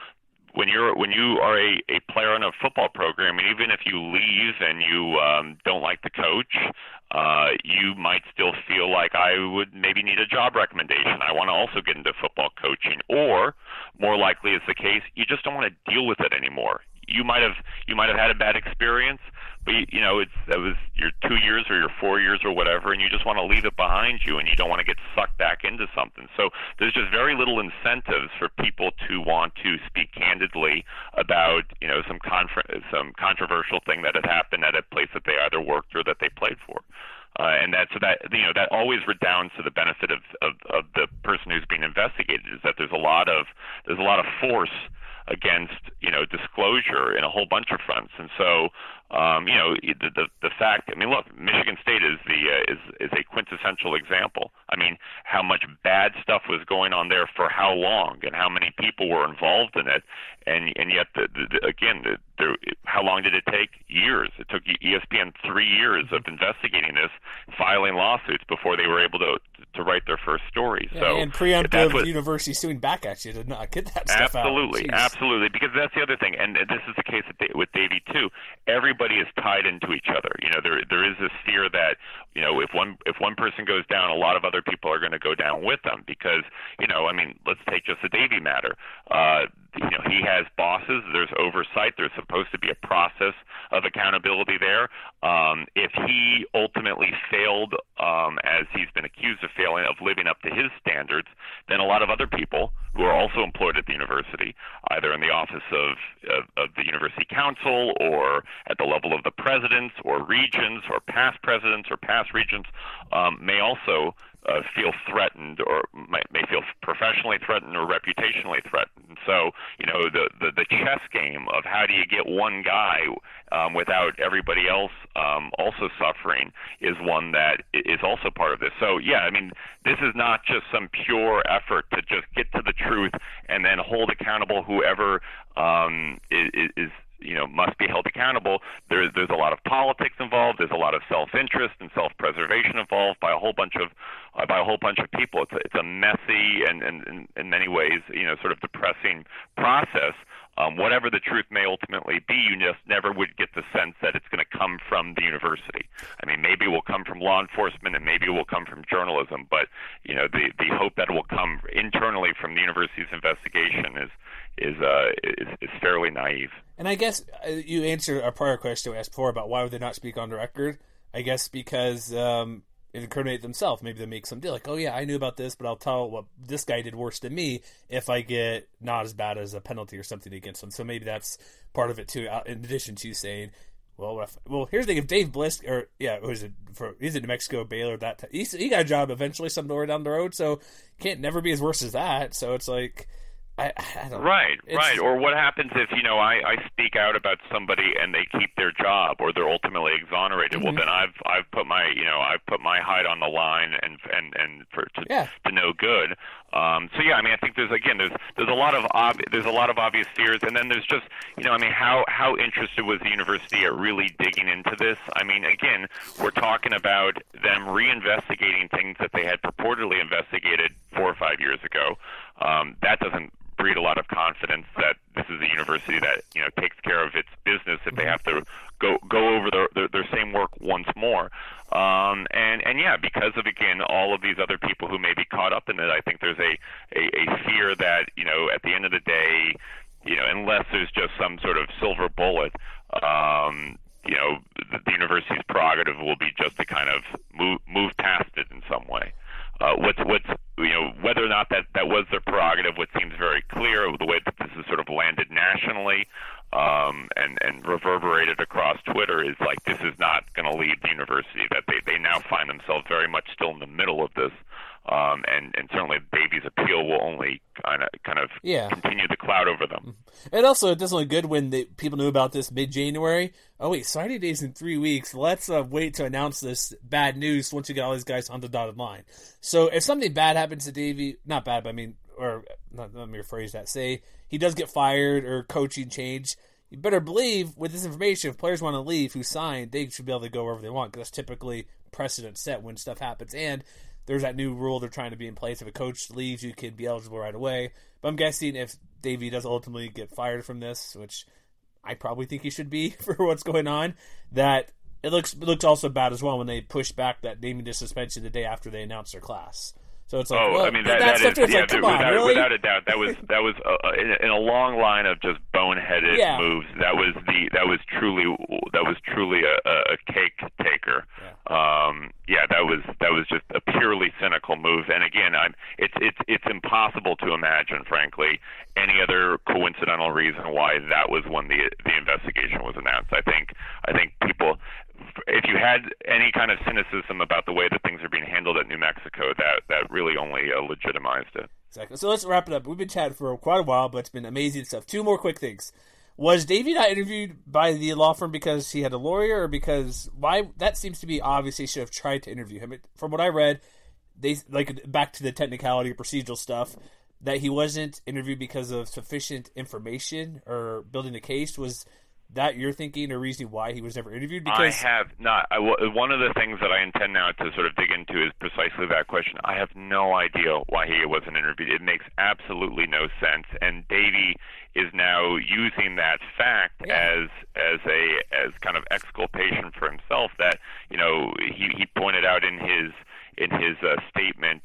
when you're when you are a, a player on a football program, and even if you leave and you um, don't like the coach, uh, you might still feel like I would maybe need a job recommendation. I want to also get into football coaching, or more likely is the case, you just don't want to deal with it anymore you might have you might have had a bad experience, but you, you know it's that was your two years or your four years or whatever, and you just want to leave it behind you, and you don't want to get sucked back into something. So there's just very little incentives for people to want to speak candidly about you know some confer- some controversial thing that had happened at a place that they either worked or that they played for. Uh, and that so that you know that always redounds to the benefit of, of of the person who's being investigated is that there's a lot of there's a lot of force against you know disclosure in a whole bunch of fronts. And so um, you know the, the the fact. I mean, look, Michigan State is the uh, is is a quintessential example. I mean, how much bad stuff was going on there for how long, and how many people were involved in it, and and yet the, the, the again, the, the, how long did it take? Years. It took ESPN three years of investigating this, filing lawsuits before they were able to to write their first story. Yeah, so and preemptive what, university suing back at you to not get that stuff absolutely, out. Absolutely, because that's the other thing, and this is the case with Davie too. Everybody is tied into each other. You know, there there is this fear that you know if one if one person goes down, a lot of other people are going to go down with them because you know, I mean, let's take just the Davie matter. Uh, you know, he has bosses. There's oversight. There's supposed to be a process of accountability there. Um, if he ultimately failed, um, as he's been accused of failing, of living up to his standards, then a lot of other people who are also employed at the university, either in the office of, of, of the university counsel or at the level of the presidents or regents or past presidents or past regents, um, may also uh, feel threatened or may, may feel professionally threatened or reputationally threatened. So, you know, the, the, the chess game of how do you get one guy um, without everybody else um, also suffering is one that is also part of this. So, yeah, I mean, this is not just some pure effort to just get to the truth and then hold accountable whoever um, is, is you know must be held accountable. There's there's a lot of politics involved. There's a lot of self-interest and self-preservation involved by a whole bunch of uh, by a whole bunch of people. It's a, it's a messy and, and, in many ways you know sort of depressing process. Um, whatever the truth may ultimately be, you just never would get the sense that it's going to come from the university. I mean, maybe it will come from law enforcement and maybe it will come journalism, but you know, the the hope that will come internally from the university's investigation is is uh, is, is fairly naive. And I guess uh, you answered a prior question I asked before about why would they not speak on the record. I guess because um, it incriminate themselves. Maybe they make some deal like, oh yeah, I knew about this, but I'll tell what this guy did worse than me if I get not as bad as a penalty or something against them. So maybe that's part of it too. In addition to saying, well, if, well, here's the thing: if Dave Bliss or yeah, who's it for? He's in New Mexico, Baylor. That he, he got a job eventually somewhere down the road, so can't never be as worse as that. So it's like I, I don't right, right. Or what happens if you know I, I speak out about somebody and they keep their job or they're ultimately exonerated? Mm-hmm. Well, then I've I've put my you know I've put my hide on the line and and and for to, yeah. to no good. Um, so yeah, I mean I think there's again there's there's a lot of ob- there's a lot of obvious fears, and then there's just you know I mean how how interested was the university at really digging into this? I mean again we're talking about them reinvestigating things that they had purportedly investigated four or five years ago. Um, that doesn't breed a lot of confidence that this is a university that you know takes care of its business if they have to go go over their their, their same work once more. Um, and and yeah, because of again all of these other people who may be caught up in it, I think there's a, a a fear that you know at the end of the day, you know, unless there's just some sort of silver bullet. Um, you know, the, the university's prerogative will be just to kind of move move past it in some way. Uh, what's what's you know whether or not that that was their prerogative, what seems very clear the way that this has sort of landed nationally um, and and reverberated across Twitter is like this is not going to leave the university. That they they now find themselves very much still in the middle of this um, and and certainly Davie's appeal will only kind of kind of yeah. continue the cloud over them. Mm-hmm. And also, it doesn't look good when the, people knew about this mid January. Oh wait, signing days in three weeks. Let's uh, wait to announce this bad news once you get all these guys on the dotted line. So if something bad happens to Davie, not bad, but I mean, or not, let me rephrase that. Say he does get fired or coaching change. You better believe with this information, if players want to leave who signed, they should be able to go wherever they want because that's typically precedent set when stuff happens. And there's that new rule they're trying to be in place. If a coach leaves, you can be eligible right away. But I'm guessing if Davie does ultimately get fired from this, which I probably think he should be for what's going on, that it looks it looks also bad as well when they push back that naming the suspension the day after they announce their class. So it's like, oh, well, I mean, that, that, that is, yeah, like, without, on, really? without a doubt, that was that was uh, uh, in, in, a long line of just boneheaded yeah. moves. That was the that was truly that was truly a, a cake taker. Yeah. Um, yeah, that was that was just a purely cynical move. And again, I'm it's it's it's impossible to imagine, frankly, any other coincidental reason why that was when the the investigation was announced. I think I think people if you had any kind of cynicism about the way that things are being handled at New Mexico, that that really only uh, legitimized it. Exactly. So let's wrap it up. We've been chatting for quite a while, but it's been amazing stuff. Two more quick things. Was Davie not interviewed by the law firm because he had a lawyer, or because why? That seems to be obvious. He should have tried to interview him. From what I read, they like back to the technicality, procedural stuff. That he wasn't interviewed because of sufficient information or building a case was that you're thinking or reasoning why he was never interviewed? Because I have not. I, one of the things that I intend now to sort of dig into is precisely that question. I have no idea why he wasn't interviewed. It makes absolutely no sense. And Davie is now using that fact yeah. as as a as kind of exculpation for himself. That you know he he pointed out in his in his uh, statement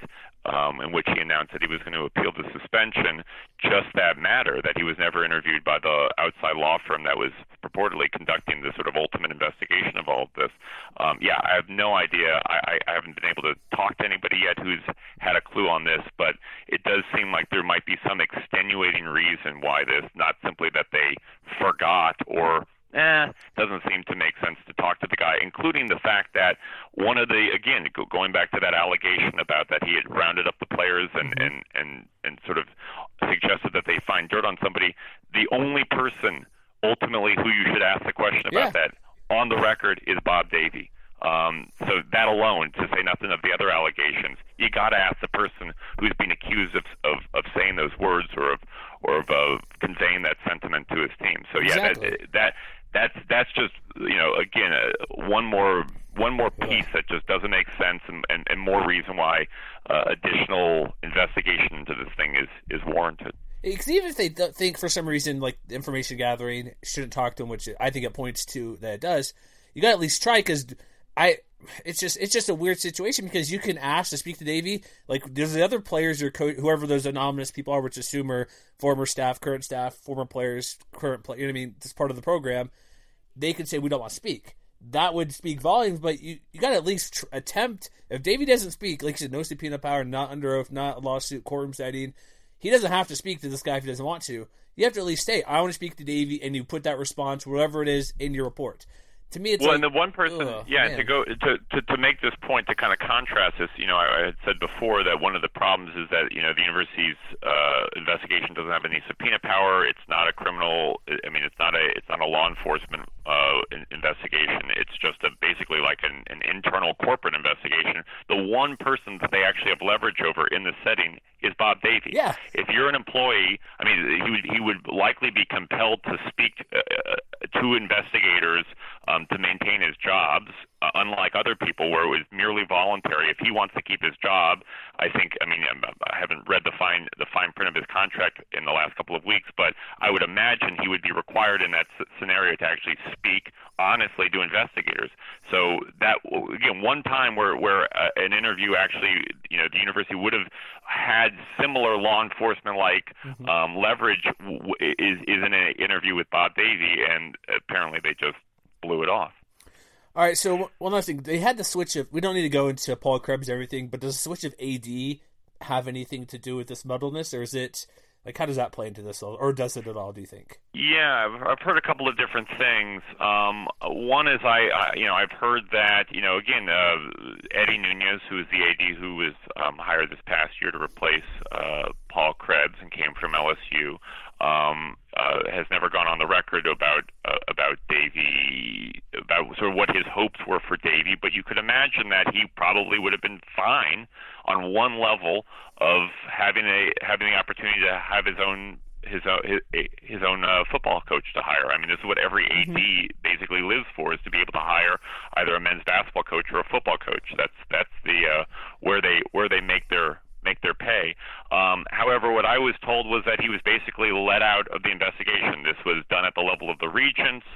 um, in which he announced that he was going to appeal the suspension just that matter that he was never interviewed by the outside law firm that was purportedly conducting the sort of ultimate investigation of all of this. Um, yeah, I have no idea. I, I haven't been able to talk to anybody yet who's had a clue on this, but it does seem like there might be some extenuating reason why this, not simply that they forgot or eh, doesn't seem to make sense to talk to the guy, including the fact that one of the again going back to that allegation about that he had rounded up the players and mm-hmm. and and and sort of suggested that they find dirt on somebody. The only person ultimately who you should ask the question about yeah. that on the record is Bob Davie. Um, so that alone, to say nothing of the other allegations, you got to ask the person who's been accused of, of of saying those words or of or of uh, conveying that sentiment to his team. So yeah, exactly. that, that that's that's just you know again uh, one more one more piece that just doesn't make sense and, and, and more reason why uh, additional investigation into this thing is is warranted. Because even if they think for some reason like information gathering shouldn't talk to him, which I think it points to that it does, you got to at least try because I it's just it's just a weird situation because you can ask to speak to Davie. Like there's the other players or co- whoever those anonymous people are, which assume are former staff, current staff, former players, current play. You know what I mean? This part of the program. They could say we don't want to speak. That would speak volumes, but you you got to at least tr- attempt. If Davie doesn't speak, like you said, no subpoena power, not under oath, not a lawsuit, courtroom setting, he doesn't have to speak to this guy if he doesn't want to. You have to at least say, "I want to speak to Davie," and you put that response, whatever it is, in your report to me, it's well, like, and the one person, ugh, yeah, man. to go to, to to make this point to kind of contrast this, you know, I, I had said before that one of the problems is that you know the university's uh, investigation doesn't have any subpoena power. It's not a criminal. I mean, it's not a it's not a law enforcement uh, investigation. It's just a basically like an, an internal corporate investigation. The one person that they actually have leverage over in this setting is Bob Davie. Yeah. If you're an employee, I mean, he would he would likely be compelled to speak uh, uh to investigators. Um, to maintain his jobs, uh, unlike other people where it was merely voluntary. If he wants to keep his job, I think. I mean, I haven't read the fine the fine print of his contract in the last couple of weeks, but I would imagine he would be required in that scenario to actually speak honestly to investigators. So that again, one time where where uh, an interview actually, you know, the university would have had similar law enforcement like mm-hmm. um, leverage w- is is in an interview with Bob Davie, and apparently they just blew it off. All right, so one last thing. They had the switch of. We don't need to go into Paul Krebs everything, but does the switch of AD have anything to do with this muddleness, or is it like how does that play into this, or does it at all? Do you think? Yeah, I've, I've heard a couple of different things. Um, one is I, I, you know, I've heard that you know, again, uh, Eddie Nunez, who is the AD who was um, hired this past year to replace uh, Paul Krebs and came from LSU um, uh, has never gone on the record about uh, about Davie, about sort of what his hopes were for Davie. But you could imagine that he probably would have been fine on one level of having a having the opportunity to have his own his own his, his own uh, football coach to hire. I mean, this is what every AD mm-hmm. basically lives for: is to be able to hire either a men's basketball coach or a football coach. That's that's the uh, where they where they make their make their pay. Um, however, what I was told was that he was basically let out of the investigation. This was done at the level of the regents,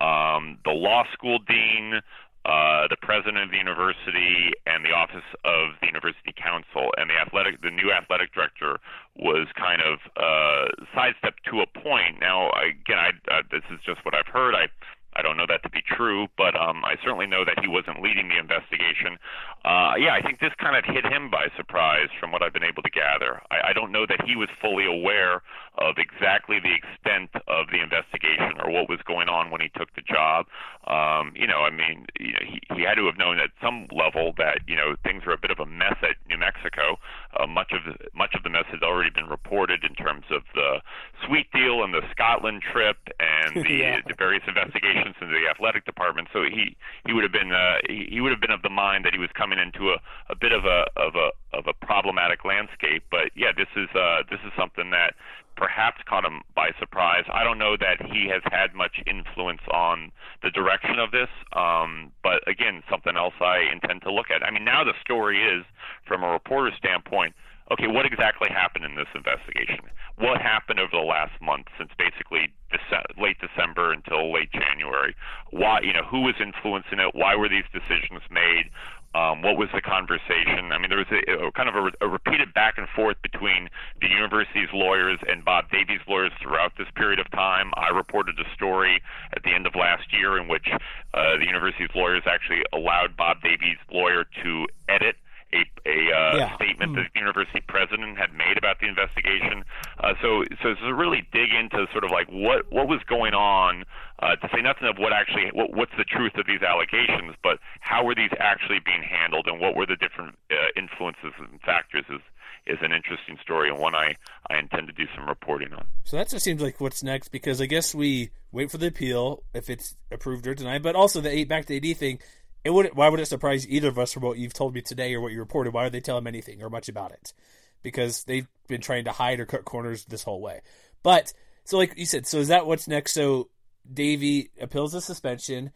um, the law school dean, uh, the president of the university, and the office of the university counsel. And the athletic, the new athletic director was kind of uh, sidestepped to a point. Now, again, I, uh, this is just what I've heard. I I don't know that to be true, but um, I certainly know that he wasn't leading the investigation. Uh, yeah, I think this kind of hit him by surprise from what I've been able to gather. I, I don't know that he was fully aware of exactly the extent of the investigation or what was going on when he took the job. Um, you know, I mean, you know, he, he had to have known at some level that you know things were a bit of a mess at New Mexico. Uh, much of the, much of the mess has already been reported in terms of the sweet deal and the Scotland trip and the, yeah. the various investigations into the athletic department. So he he would have been uh, he, he would have been of the mind that he was coming into a, a bit of a of a of a problematic landscape. But yeah, this is uh, this is something that perhaps caught him by surprise. I don't know that he has had much influence on the direction of this, um, but again, something else I intend to look at. I mean, now the story is, from a reporter's standpoint, okay, what exactly happened in this investigation? What happened over the last month since basically Dece- late December until late January? Why, you know, who was influencing it? Why were these decisions made? Um, what was the conversation? I mean, there was a, a kind of a, a repeated back and forth between the university's lawyers and Bob Davie's lawyers throughout this period of time. I reported a story at the end of last year in which uh, the university's lawyers actually allowed Bob Davie's lawyer to edit a, a uh, yeah. statement mm. that the university president had made about the investigation. Uh, so, so to really dig into sort of like what what was going on, uh, to say nothing of what actually what, what's the truth of these allegations, but how were these actually being handled, and what were the different uh, influences and factors is is an interesting story and one I, I intend to do some reporting on. So that just seems like what's next because I guess we wait for the appeal if it's approved or denied, but also the eight back to AD thing it would why would it surprise either of us from what you've told me today or what you reported? Why would they tell him anything or much about it? Because they've been trying to hide or cut corners this whole way. But so like you said, so is that what's next? So Davie appeals the suspension.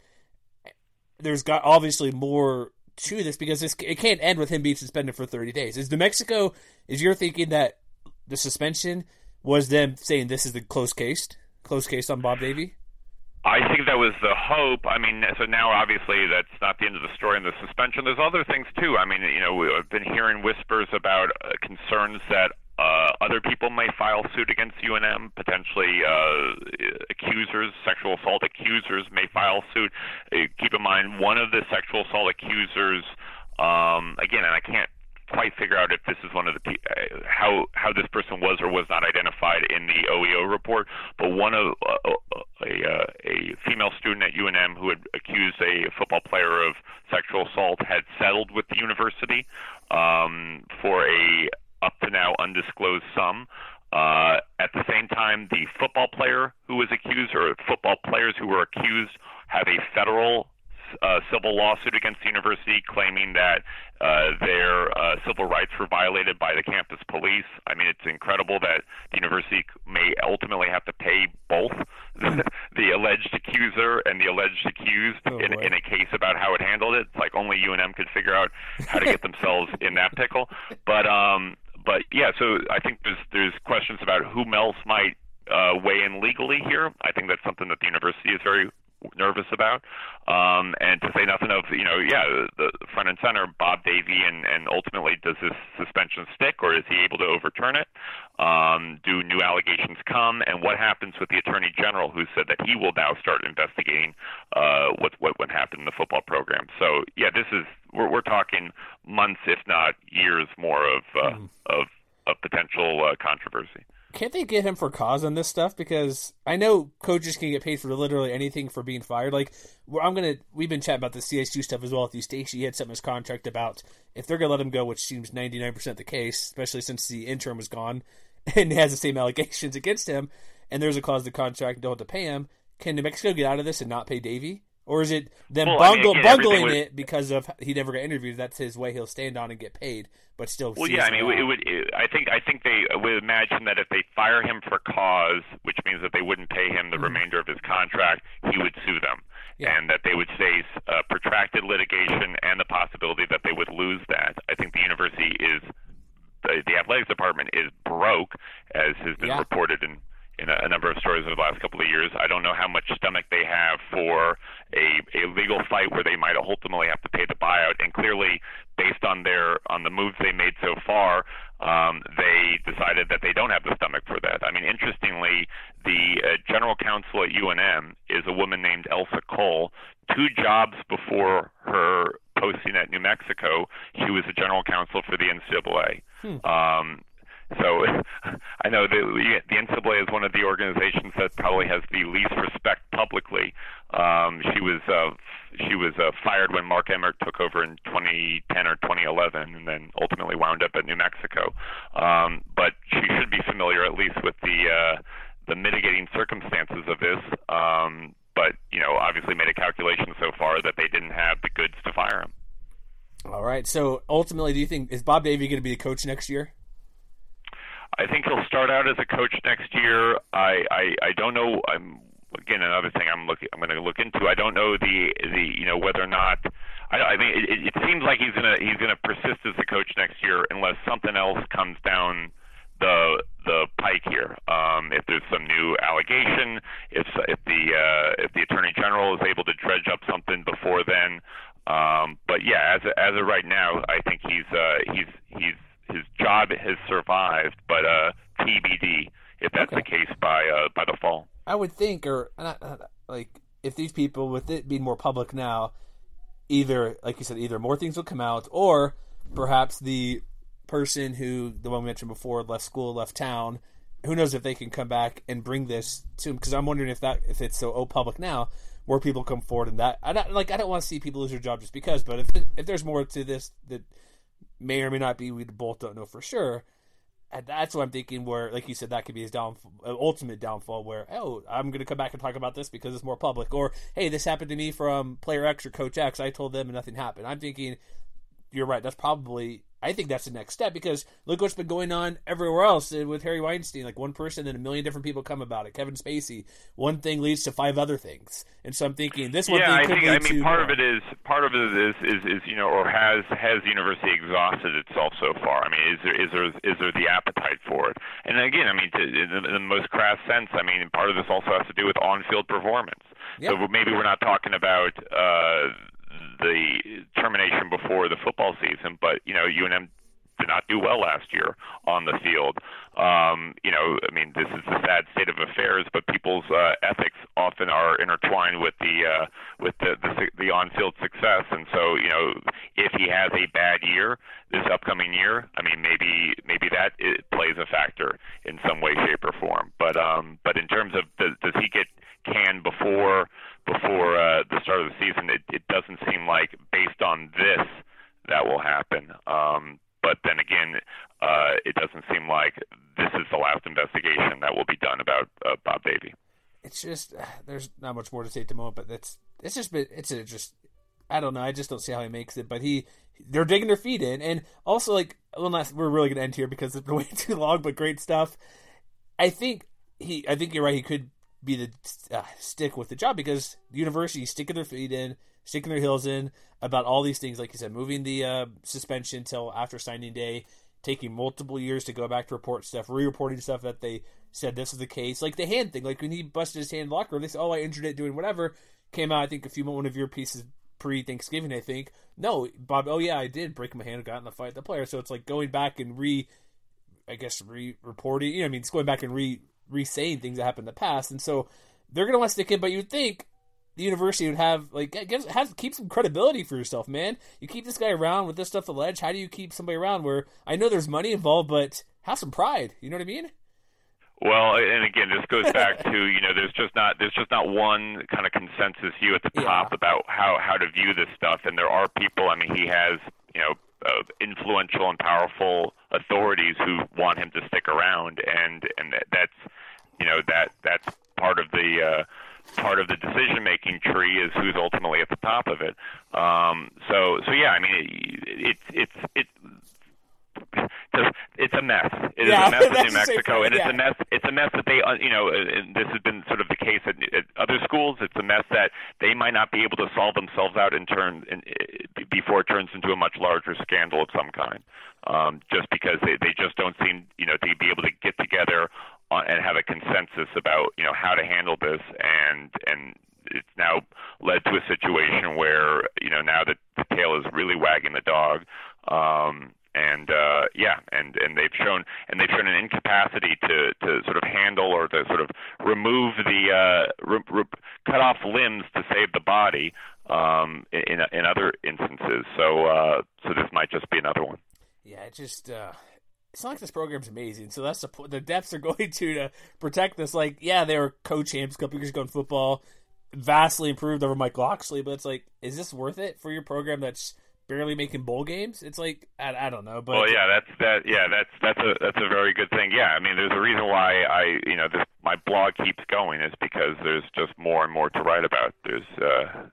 There's got obviously more to this because this, it can't end with him being suspended for 30 days. Is New Mexico is you're thinking that the suspension was them saying this is the close case, close case on Bob Davie? I think that was the hope. I mean, so now obviously that's not the end of the story in the suspension. There's other things too. I mean, you know, we've been hearing whispers about uh, concerns that uh, other people may file suit against UNM. Potentially, uh, accusers, sexual assault accusers, may file suit. Uh, keep in mind, one of the sexual assault accusers, um, again, and I can't quite figure out if this is one of the uh, how how this person was or was not identified in the OEO report. But one of uh, a uh, a female student at UNM who had accused a football player of sexual assault had settled with the university um, for a up to now undisclosed sum. Uh, at the same time, the football player who was accused, or football players who were accused, have a federal uh, civil lawsuit against the university claiming that uh, their uh, civil rights were violated by the campus police. I mean, it's incredible that the university may ultimately have to pay both the alleged accuser and the alleged accused oh, in, in a case about how it handled it. It's like only UNM could figure out how to get themselves in that pickle. But um, but yeah, so I think there's there's questions about who else might uh, weigh in legally here. I think that's something that the university is very nervous about. Um, and to say nothing of, you know, yeah, the, front and center, Bob Davie, and, and ultimately, does this suspension stick or is he able to overturn it? Um, do new allegations come? And what happens with the Attorney General who said that he will now start investigating uh, what, what, what happened in the football program? So, yeah, this is, we're, we're talking months, if not years more of, uh, mm. of, of potential uh, controversy can't they get him for cause on this stuff? Because I know coaches can get paid for literally anything for being fired. Like I'm gonna, we've been chatting about the CSU stuff as well with Eustachy. He had something in his contract about if they're gonna let him go, which seems 99 percent the case, especially since the interim was gone and has the same allegations against him, and there's a clause in the contract don't have to pay him. Can New Mexico get out of this and not pay Davie? Or is it them well, bungle, I mean, bungling was... it because of he never got interviewed? That's his way he'll stand on and get paid, but still. Well, yeah, I mean, it would. It, I think I think they would imagine that if they fire him for cause, which means that they wouldn't pay him the mm-hmm. remainder of his contract, he would sue them, yeah. and that they would face uh, protracted litigation and the possibility that they would lose that. I think the university is the, the athletics department is broke, as has been yeah. reported in in a, a number of stories over the last couple of years. I don't know how much stomach they have for a, a legal fight where they might ultimately have to pay the buyout. And clearly, based on their on the moves they made so far, um, they decided that they don't have the stomach for that. I mean, interestingly, the uh, general counsel at UNM is a woman named Elsa Cole. Two jobs before her posting at New Mexico, she was the general counsel for the NCAA. Hmm. Um, so I know the the NCAA is one of the organizations that probably has the least respect publicly. Um, she was uh, she was uh, fired when Mark Emmert took over in 2010 or 2011, and then ultimately wound up at New Mexico. Um, but she should be familiar at least with the uh, the mitigating circumstances of this. Um, but you know, obviously made a calculation so far that they didn't have the goods to fire him. All right. So ultimately, do you think is Bob Davie going to be the coach next year? I think he'll start out as a coach next year. I I, I don't know. I'm again another thing I'm looking I'm going to look into. I don't know the the you know whether or not. I, I mean, it, it seems like he's gonna he's gonna persist as a coach next year unless something else comes down the the pike here. Um, if there's some new allegation, if if the uh, if the attorney general is able to dredge up something before then. Um, but yeah, as as of right I would think, or not, not, like if these people, with it being more public now, either like you said, either more things will come out, or perhaps the person who the one we mentioned before left school, left town. Who knows if they can come back and bring this to? Because I'm wondering if that if it's so oh public now, more people come forward and that I don't like I don't want to see people lose their job just because. But if if there's more to this that may or may not be, we both don't know for sure. And that's what I'm thinking. Where, like you said, that could be his downfall, uh, ultimate downfall. Where, oh, I'm going to come back and talk about this because it's more public. Or, hey, this happened to me from player X or coach X. I told them and nothing happened. I'm thinking, you're right. That's probably I think that's the next step because look what's been going on everywhere else with Harry Weinstein. Like one person and a million different people come about it. Kevin Spacey. One thing leads to five other things, and so I'm thinking this one. Yeah, I think. I mean, part of it is part of it is, is is you know, or has has the university exhausted itself so far? I mean, is there is there is there the appetite for it? And again, I mean, to, in, the, in the most crass sense, I mean, part of this also has to do with on-field performance. Yep. So maybe we're not talking about. Uh, the termination before the football season, but you know UNM did not do well last year on the field. Um, you know, I mean, this is the sad state of affairs, but people's uh, ethics often are intertwined with the uh, with the, the the on-field success. And so, you know, if he has a bad year this upcoming year, I mean, maybe maybe that it plays a factor in some way, shape, or form. But um, but in terms of does, does he get canned before before uh, the start of the season? It, it doesn't seem like based on this that will happen. Um, but then again, uh, it doesn't seem like this is the last investigation that will be done about uh, Bob Davie. It's just there's not much more to say at the moment, but it's it's just been it's a, just I don't know. I just don't see how he makes it, but he they're digging their feet in, and also like well, we're really gonna end here because it's been way too long, but great stuff. I think he I think you're right. He could be the uh, stick with the job because the university sticking their feet in sticking their heels in about all these things, like you said, moving the uh, suspension till after signing day, taking multiple years to go back to report stuff, re-reporting stuff that they said this is the case, like the hand thing, like when he busted his hand locker they said, "Oh, I injured it doing whatever." Came out, I think, a few one of your pieces pre Thanksgiving, I think. No, Bob. Oh yeah, I did break my hand, got in the fight the player. So it's like going back and re, I guess re reporting. You know, I mean, it's going back and re re saying things that happened in the past, and so they're gonna want to stick in. But you'd think the university would have like get, have keep some credibility for yourself, man. You keep this guy around with this stuff alleged. How do you keep somebody around where I know there's money involved, but have some pride? You know what I mean? Well, and again, this goes back to you know there's just not there's just not one kind of consensus view at the top yeah. about how how to view this stuff, and there are people. I mean, he has you know uh, influential and powerful authorities who want him to stick around, and and that's you know that that's part of the uh, part of the decision making tree is who's ultimately at the top of it. Um, so so yeah, I mean it, it, it's it's it, just it's a mess. It yeah, is a mess in New Mexico, and yeah. it's a mess. It's a mess that they, uh, you know, and this has been sort of the case at, at other schools. It's a mess that they might not be able to solve themselves out in turn in, before it turns into a much larger scandal of some kind. Um, just because they, they just don't seem, you know, to be able to get together on, and have a consensus about you know how to handle this and and it's now led to a situation where you know now that the tail is really wagging the dog um and uh yeah and and they've shown and they've shown an incapacity to to sort of handle or to sort of remove the uh re- re- cut off limbs to save the body um in in other instances so uh so this might just be another one yeah it just uh it's not like this program's amazing. So that's the the depths are going to to protect this. Like, yeah, they were co-champs a couple years ago in football, vastly improved over Mike Locksley. But it's like, is this worth it for your program that's barely making bowl games? It's like, I, I don't know. But well, yeah, that's that. Yeah, that's that's a that's a very good thing. Yeah, I mean, there's a reason why I you know this, my blog keeps going is because there's just more and more to write about. There's uh,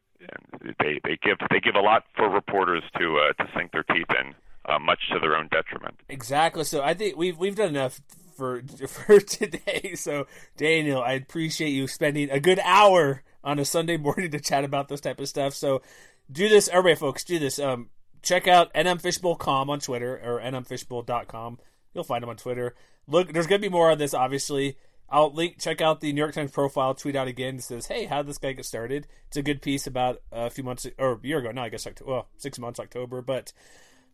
they they give they give a lot for reporters to uh, to sink their teeth in uh, much to their own detriment. Exactly. So I think we've we've done enough for for today. So Daniel, I appreciate you spending a good hour on a Sunday morning to chat about this type of stuff. So do this, everybody, folks. Do this. Um, check out nmfishbowl.com on Twitter or nmfishbowl.com. You'll find them on Twitter. Look, there's gonna be more on this, obviously. I'll link. Check out the New York Times profile. Tweet out again. It says, "Hey, how did this guy get started?" It's a good piece about a few months or a year ago. No, I guess well, six months, October. But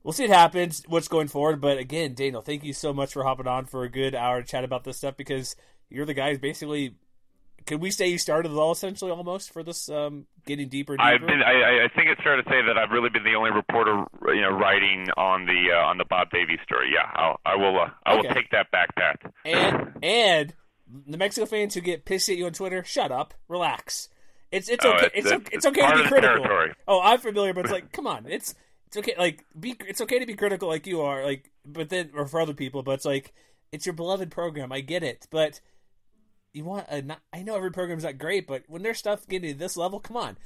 we'll see what happens, what's going forward. But again, Daniel, thank you so much for hopping on for a good hour to chat about this stuff because you're the guy who's basically could we say you started it all essentially almost for this um, getting deeper? deeper? I've been. I, I think it's fair to say that I've really been the only reporter, you know, writing on the uh, on the Bob Davie story. Yeah, I'll, I will. Uh, I Okay. will take that back, Pat. and and New Mexico fans who get pissed at you on Twitter, shut up, relax. It's it's Oh, okay. it's- It's it's- okay, it's it's okay to be critical. Oh, I'm familiar, but it's like, come on, it's it's okay. Like, be it's okay to be critical, like you are. Like, but then or for other people, but it's like it's your beloved program. I get it, but you want a. Not, I know every program's not great, but when there's stuff getting to this level, come on,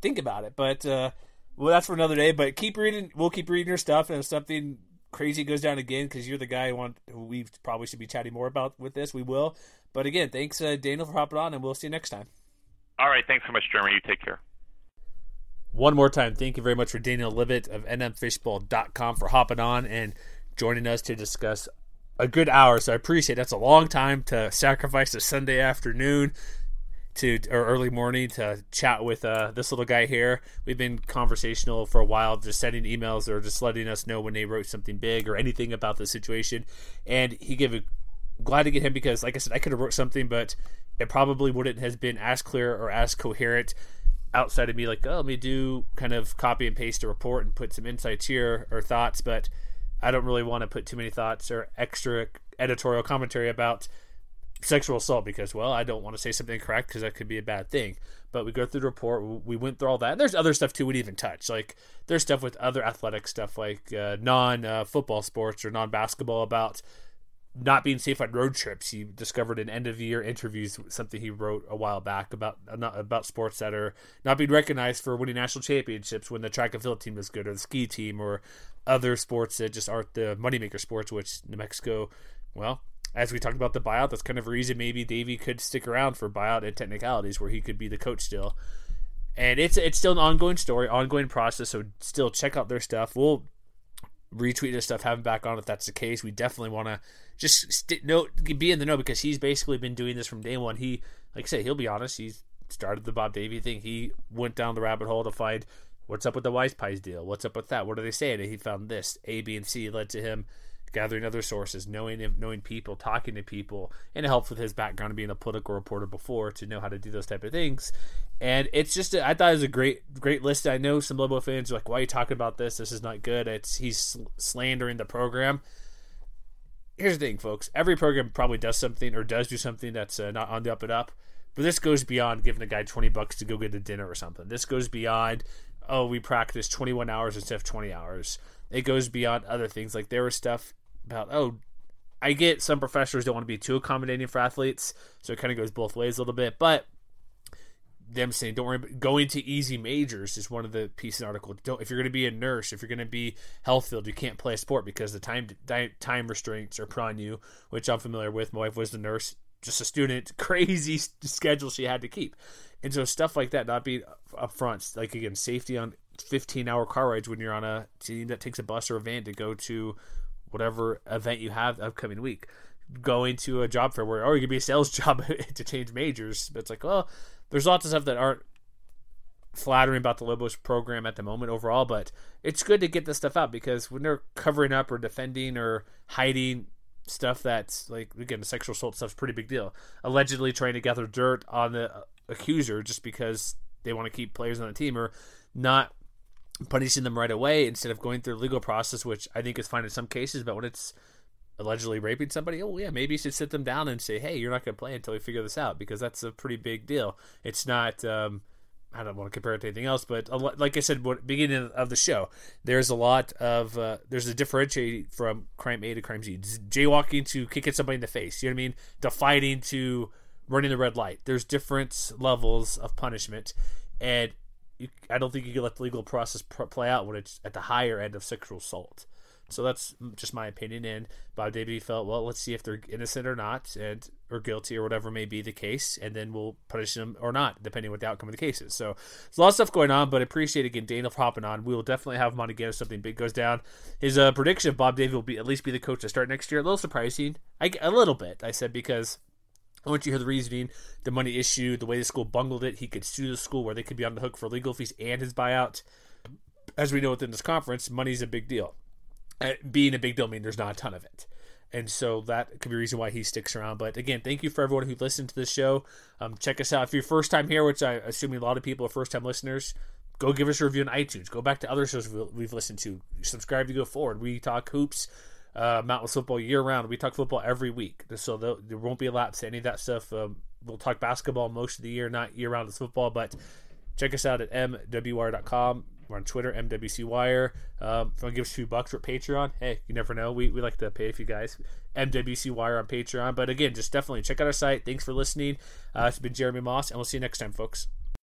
think about it. But uh, well, that's for another day. But keep reading. We'll keep reading your stuff, and if something crazy goes down again, because you're the guy who, want, who we probably should be chatting more about with this, we will. But again, thanks, uh, Daniel, for hopping on, and we'll see you next time. All right, thanks so much, Jeremy. You take care. One more time, thank you very much for Daniel Libit of nmfishbowl.com for hopping on and joining us to discuss a good hour. So I appreciate it. That's a long time to sacrifice a Sunday afternoon to or early morning to chat with uh, this little guy here. We've been conversational for a while, just sending emails or just letting us know when they wrote something big or anything about the situation. And he gave a glad to get him because, like I said, I could have wrote something, but it probably wouldn't have been as clear or as coherent outside of me. Like, oh, let me do kind of copy and paste a report and put some insights here or thoughts, but I don't really want to put too many thoughts or extra editorial commentary about sexual assault because, well, I don't want to say something correct because that could be a bad thing. But we go through the report, we went through all that. And there's other stuff too we didn't even touch. Like there's stuff with other athletic stuff, like uh, non uh, football sports or non basketball about not being safe on road trips. He discovered in end of year interviews something he wrote a while back about uh, about sports that are not being recognized for winning national championships when the track and field team is good or the ski team or other sports that just aren't the moneymaker sports, which New Mexico, well, as we talked about the buyout, that's kind of a reason maybe Davie could stick around for buyout and technicalities where he could be the coach still. And it's it's still an ongoing story, ongoing process. So still check out their stuff. We'll retweet this stuff, have him back on if that's the case. We definitely want to just st- know, be in the know because he's basically been doing this from day one. He, like I say, he'll be honest. He started the Bob Davie thing. He went down the rabbit hole to find what's up with the Wise Pies deal. What's up with that? What are they saying? And he found this. A, B, and C led to him gathering other sources, knowing knowing people, talking to people, and it helps with his background of being a political reporter before to know how to do those type of things. And it's just, a, I thought it was a great, great list. I know some Lobo fans are like, "Why are you talking about this? This is not good." It's he's slandering the program. Here's the thing, folks. Every program probably does something or does do something that's uh, not on the up and up. But this goes beyond giving a guy 20 bucks to go get a dinner or something. This goes beyond, oh, we practice 21 hours instead of 20 hours. It goes beyond other things. Like there was stuff about, oh, I get some professors don't want to be too accommodating for athletes. So it kind of goes both ways a little bit. But them saying, don't worry, going to easy majors is one of the pieces in the article. Don't, if you're going to be a nurse, if you're going to be health field, you can't play a sport because the time time restraints are put on you, which I'm familiar with. My wife was the nurse just a student, crazy schedule she had to keep. And so stuff like that not being up front, like again, safety on 15 hour car rides when you're on a team that takes a bus or a van to go to whatever event you have the upcoming week. Going to a job fair where, oh, you could be a sales job to change majors. But it's like, well, there's lots of stuff that aren't flattering about the Lobos program at the moment overall, but it's good to get this stuff out because when they're covering up or defending or hiding stuff that's like again sexual assault stuff's pretty big deal. Allegedly trying to gather dirt on the accuser just because they want to keep players on the team or not punishing them right away instead of going through legal process, which I think is fine in some cases, but when it's allegedly raping somebody, oh yeah, maybe you should sit them down and say, hey, you're not going to play until we figure this out because that's a pretty big deal. It's not. Um, I don't want to compare it to anything else, but like I said, beginning of the show, there's a lot of uh, there's a differentiate from crime A to crime Z. Jaywalking to kicking somebody in the face, you know what I mean? To fighting to running the red light. There's different levels of punishment, and you, I don't think you can let the legal process pr- play out when it's at the higher end of sexual assault. So that's just my opinion. And Bob Davie felt, well, let's see if they're innocent or not, and or guilty or whatever may be the case, and then we'll punish them or not, depending on what the outcome of the case is. So there's a lot of stuff going on, but I appreciate again Daniel for hopping on. We will definitely have him on again if something big goes down. His uh, prediction of Bob Davie will be at least be the coach to start next year. A little surprising, I, a little bit. I said because. I want you to hear the reasoning, the money issue, the way the school bungled it. He could sue the school where they could be on the hook for legal fees and his buyout. As we know within this conference, money's a big deal being a big deal mean there's not a ton of it. and so that could be a reason why he sticks around. But again, thank you for everyone who listened to this show. Um, check us out if you're first time here, which I assume a lot of people are first time listeners. Go give us a review on iTunes. Go back to other shows we've listened to. Subscribe to go forward. We talk hoops, uh, Mountain football year round. We talk football every week, so there won't be a lapse to any of that stuff. Um, we'll talk basketball most of the year, not year round as football, but check us out at mwr.com. We're on Twitter, MWCWire. Um, if you want to give us a few bucks for Patreon, hey, you never know. We, we like to pay a few guys. MWC Wire on Patreon. But again, just definitely check out our site. Thanks for listening. Uh, it's been Jeremy Moss, and we'll see you next time, folks.